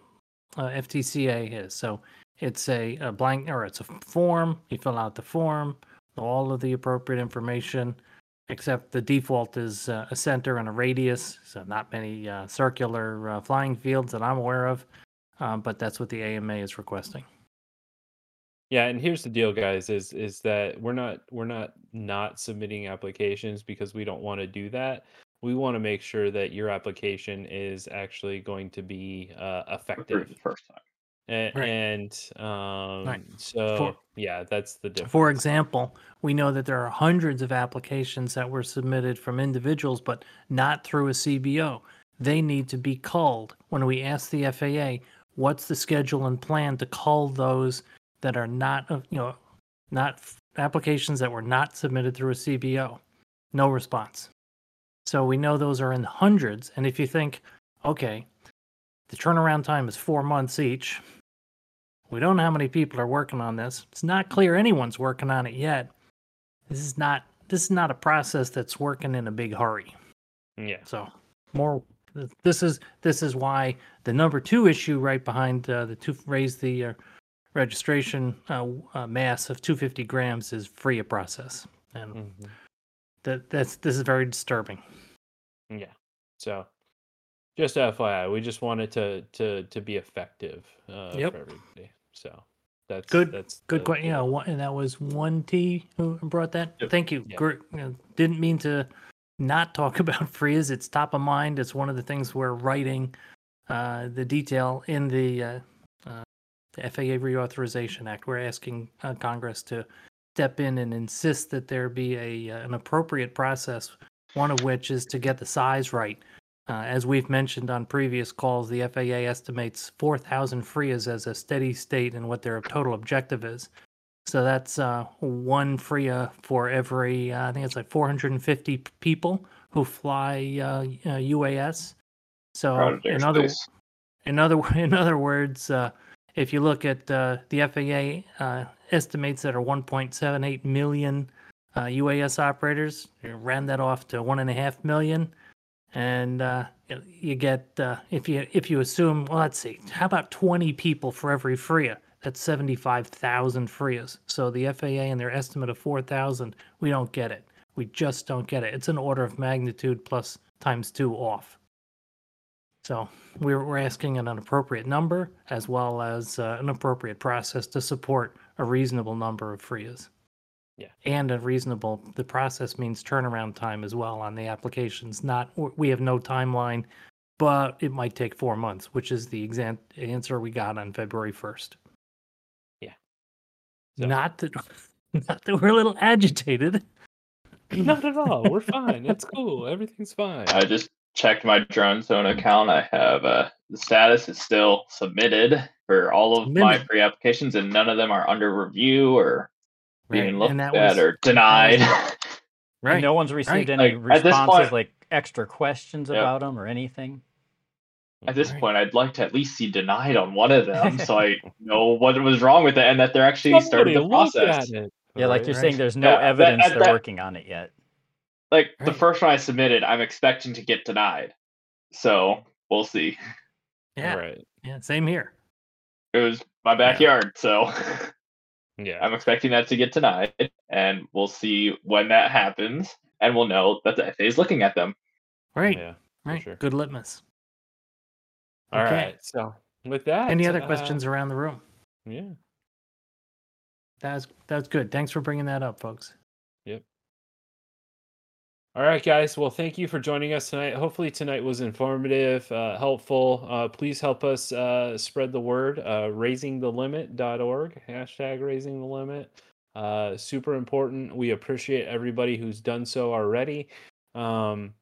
C: uh, FTCA is. So it's a, a blank or it's a form, you fill out the form, all of the appropriate information, except the default is uh, a center and a radius. So not many uh, circular uh, flying fields that I'm aware of, um, but that's what the AMA is requesting.
A: Yeah, and here's the deal, guys: is is that we're not we're not not submitting applications because we don't want to do that. We want to make sure that your application is actually going to be uh, effective,
D: the first time.
A: A-
C: Right.
A: and um, so
C: For-
A: yeah, that's the difference.
C: For example, we know that there are hundreds of applications that were submitted from individuals, but not through a CBO. They need to be called. When we ask the FAA, what's the schedule and plan to call those that are not, uh, you know, not applications that were not submitted through a CBO? No response. So we know those are in hundreds. And if you think, okay, the turnaround time is four months each, we don't know how many people are working on this. It's not clear anyone's working on it yet. This is not this is not a process that's working in a big hurry.
A: yeah,
C: So more this is this is why the number two issue right behind uh, the two raise the uh, registration uh, uh, mass of 250 grams is free of process, and
A: mhm,
C: that that's this is very disturbing.
A: yeah. So just FYI, we just wanted to to to be effective uh,
C: Yep.
A: for everybody. So that's
C: Good-
A: That's
C: Good question. Yeah, one, and that was one T who brought that.
D: Yep.
C: Thank you. Uh, didn't mean to not talk about FRIAs. It's top of mind. It's one of the things we're writing uh, the detail in the, uh, the FAA Reauthorization Act. We're asking uh, Congress to step in and insist that there be a uh, an appropriate process. One of which is to get the size right. Uh, as we've mentioned on previous calls, the FAA estimates 4,000 FRIAs as a steady state and what their total objective is. So that's uh, one FRIA for every, uh, I think it's like 450 people who fly uh, uh, UAS. So in other, in other in other words, uh, if you look at uh, the FAA uh, estimates that are 1.78 million uh, UAS operators, you round that off to one and a half million, and uh, you get uh, if you if you assume well, let's see, how about 20 people for every FRIA? That's 75,000 FRIAs. So the FAA and their estimate of 4,000, we don't get it. We just don't get it. It's an order of magnitude plus times two off. So we're, we're asking an appropriate number as well as uh, an appropriate process to support a reasonable number of FRIAs.
A: Yeah.
C: And a reasonable, the process means turnaround time as well on the applications. Not, we have no timeline, but it might take four months, which is the exam, answer we got on February 1st.
A: Yeah. So-
C: Not that, not that we're a little agitated.
A: Not at all. We're fine. It's cool. Everything's fine.
D: I just checked my DroneZone account. I have uh, the status is still submitted for all of my
C: Submitted.
D: pre applications, and none of them are under review or being looked at
C: was-
D: or denied.
C: Right.
B: No one's received
C: right.
B: any
D: Like,
B: responses,
D: point-
B: like extra questions
D: Yep.
B: about them or anything.
D: at this
C: Right.
D: point, I'd like to at least see denied on one of them, so I know what was wrong with it and that they're actually starting the process.
A: at it.
B: Yeah, like you're
C: right.
B: saying, there's no
D: Yeah,
B: evidence
D: at
B: they're
D: that-
B: working on it yet.
D: Like the first one I submitted, I'm expecting to get denied. So we'll see.
C: Yeah.
A: Right.
C: Yeah. Same here.
D: It was my backyard, so
A: Yeah.
D: I'm expecting that to get denied, and we'll see when that happens, and we'll know that the FAA is looking at them.
C: Right.
A: Yeah.
C: right.
A: sure.
C: Good litmus.
A: All right.
C: Okay.
A: So with that,
C: Any other
A: uh,
C: questions around the room?
A: Yeah.
C: That's that's good. Thanks for bringing that up, folks.
A: All right, guys. Well, thank you for joining us tonight. Hopefully, tonight was informative, uh, helpful. Uh, please help us uh, spread the word. Uh, raisingthelimit.org, hashtag raising the limit. Uh, super important. We appreciate everybody who's done so already. Um,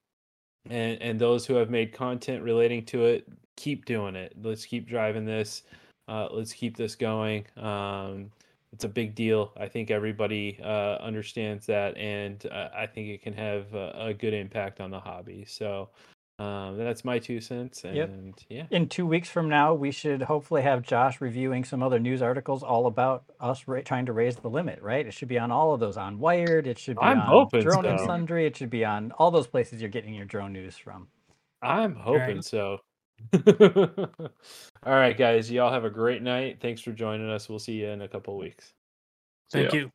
A: and, and those who have made content relating to it, keep doing it. Let's keep driving this. Uh, let's keep this going. Um, it's a big deal. I think everybody uh, understands that, and uh, I think it can have a, a good impact on the hobby. So um, that's my two cents. And
B: Yep.
A: yeah,
B: In two weeks from now, we should hopefully have Josh reviewing some other news articles all about us ra- trying to raise the limit, right? It should be on all of those on Wired. It should be
A: I'm
B: on
A: hoping
B: Drone and. Sundry. It should be on all those places you're getting your drone news from.
A: I'm hoping
C: Right.
A: so. All right, guys. Y'all have a great night. Thanks for joining us. We'll see you in a couple weeks.
D: So,
C: Thank
D: yeah.
C: you.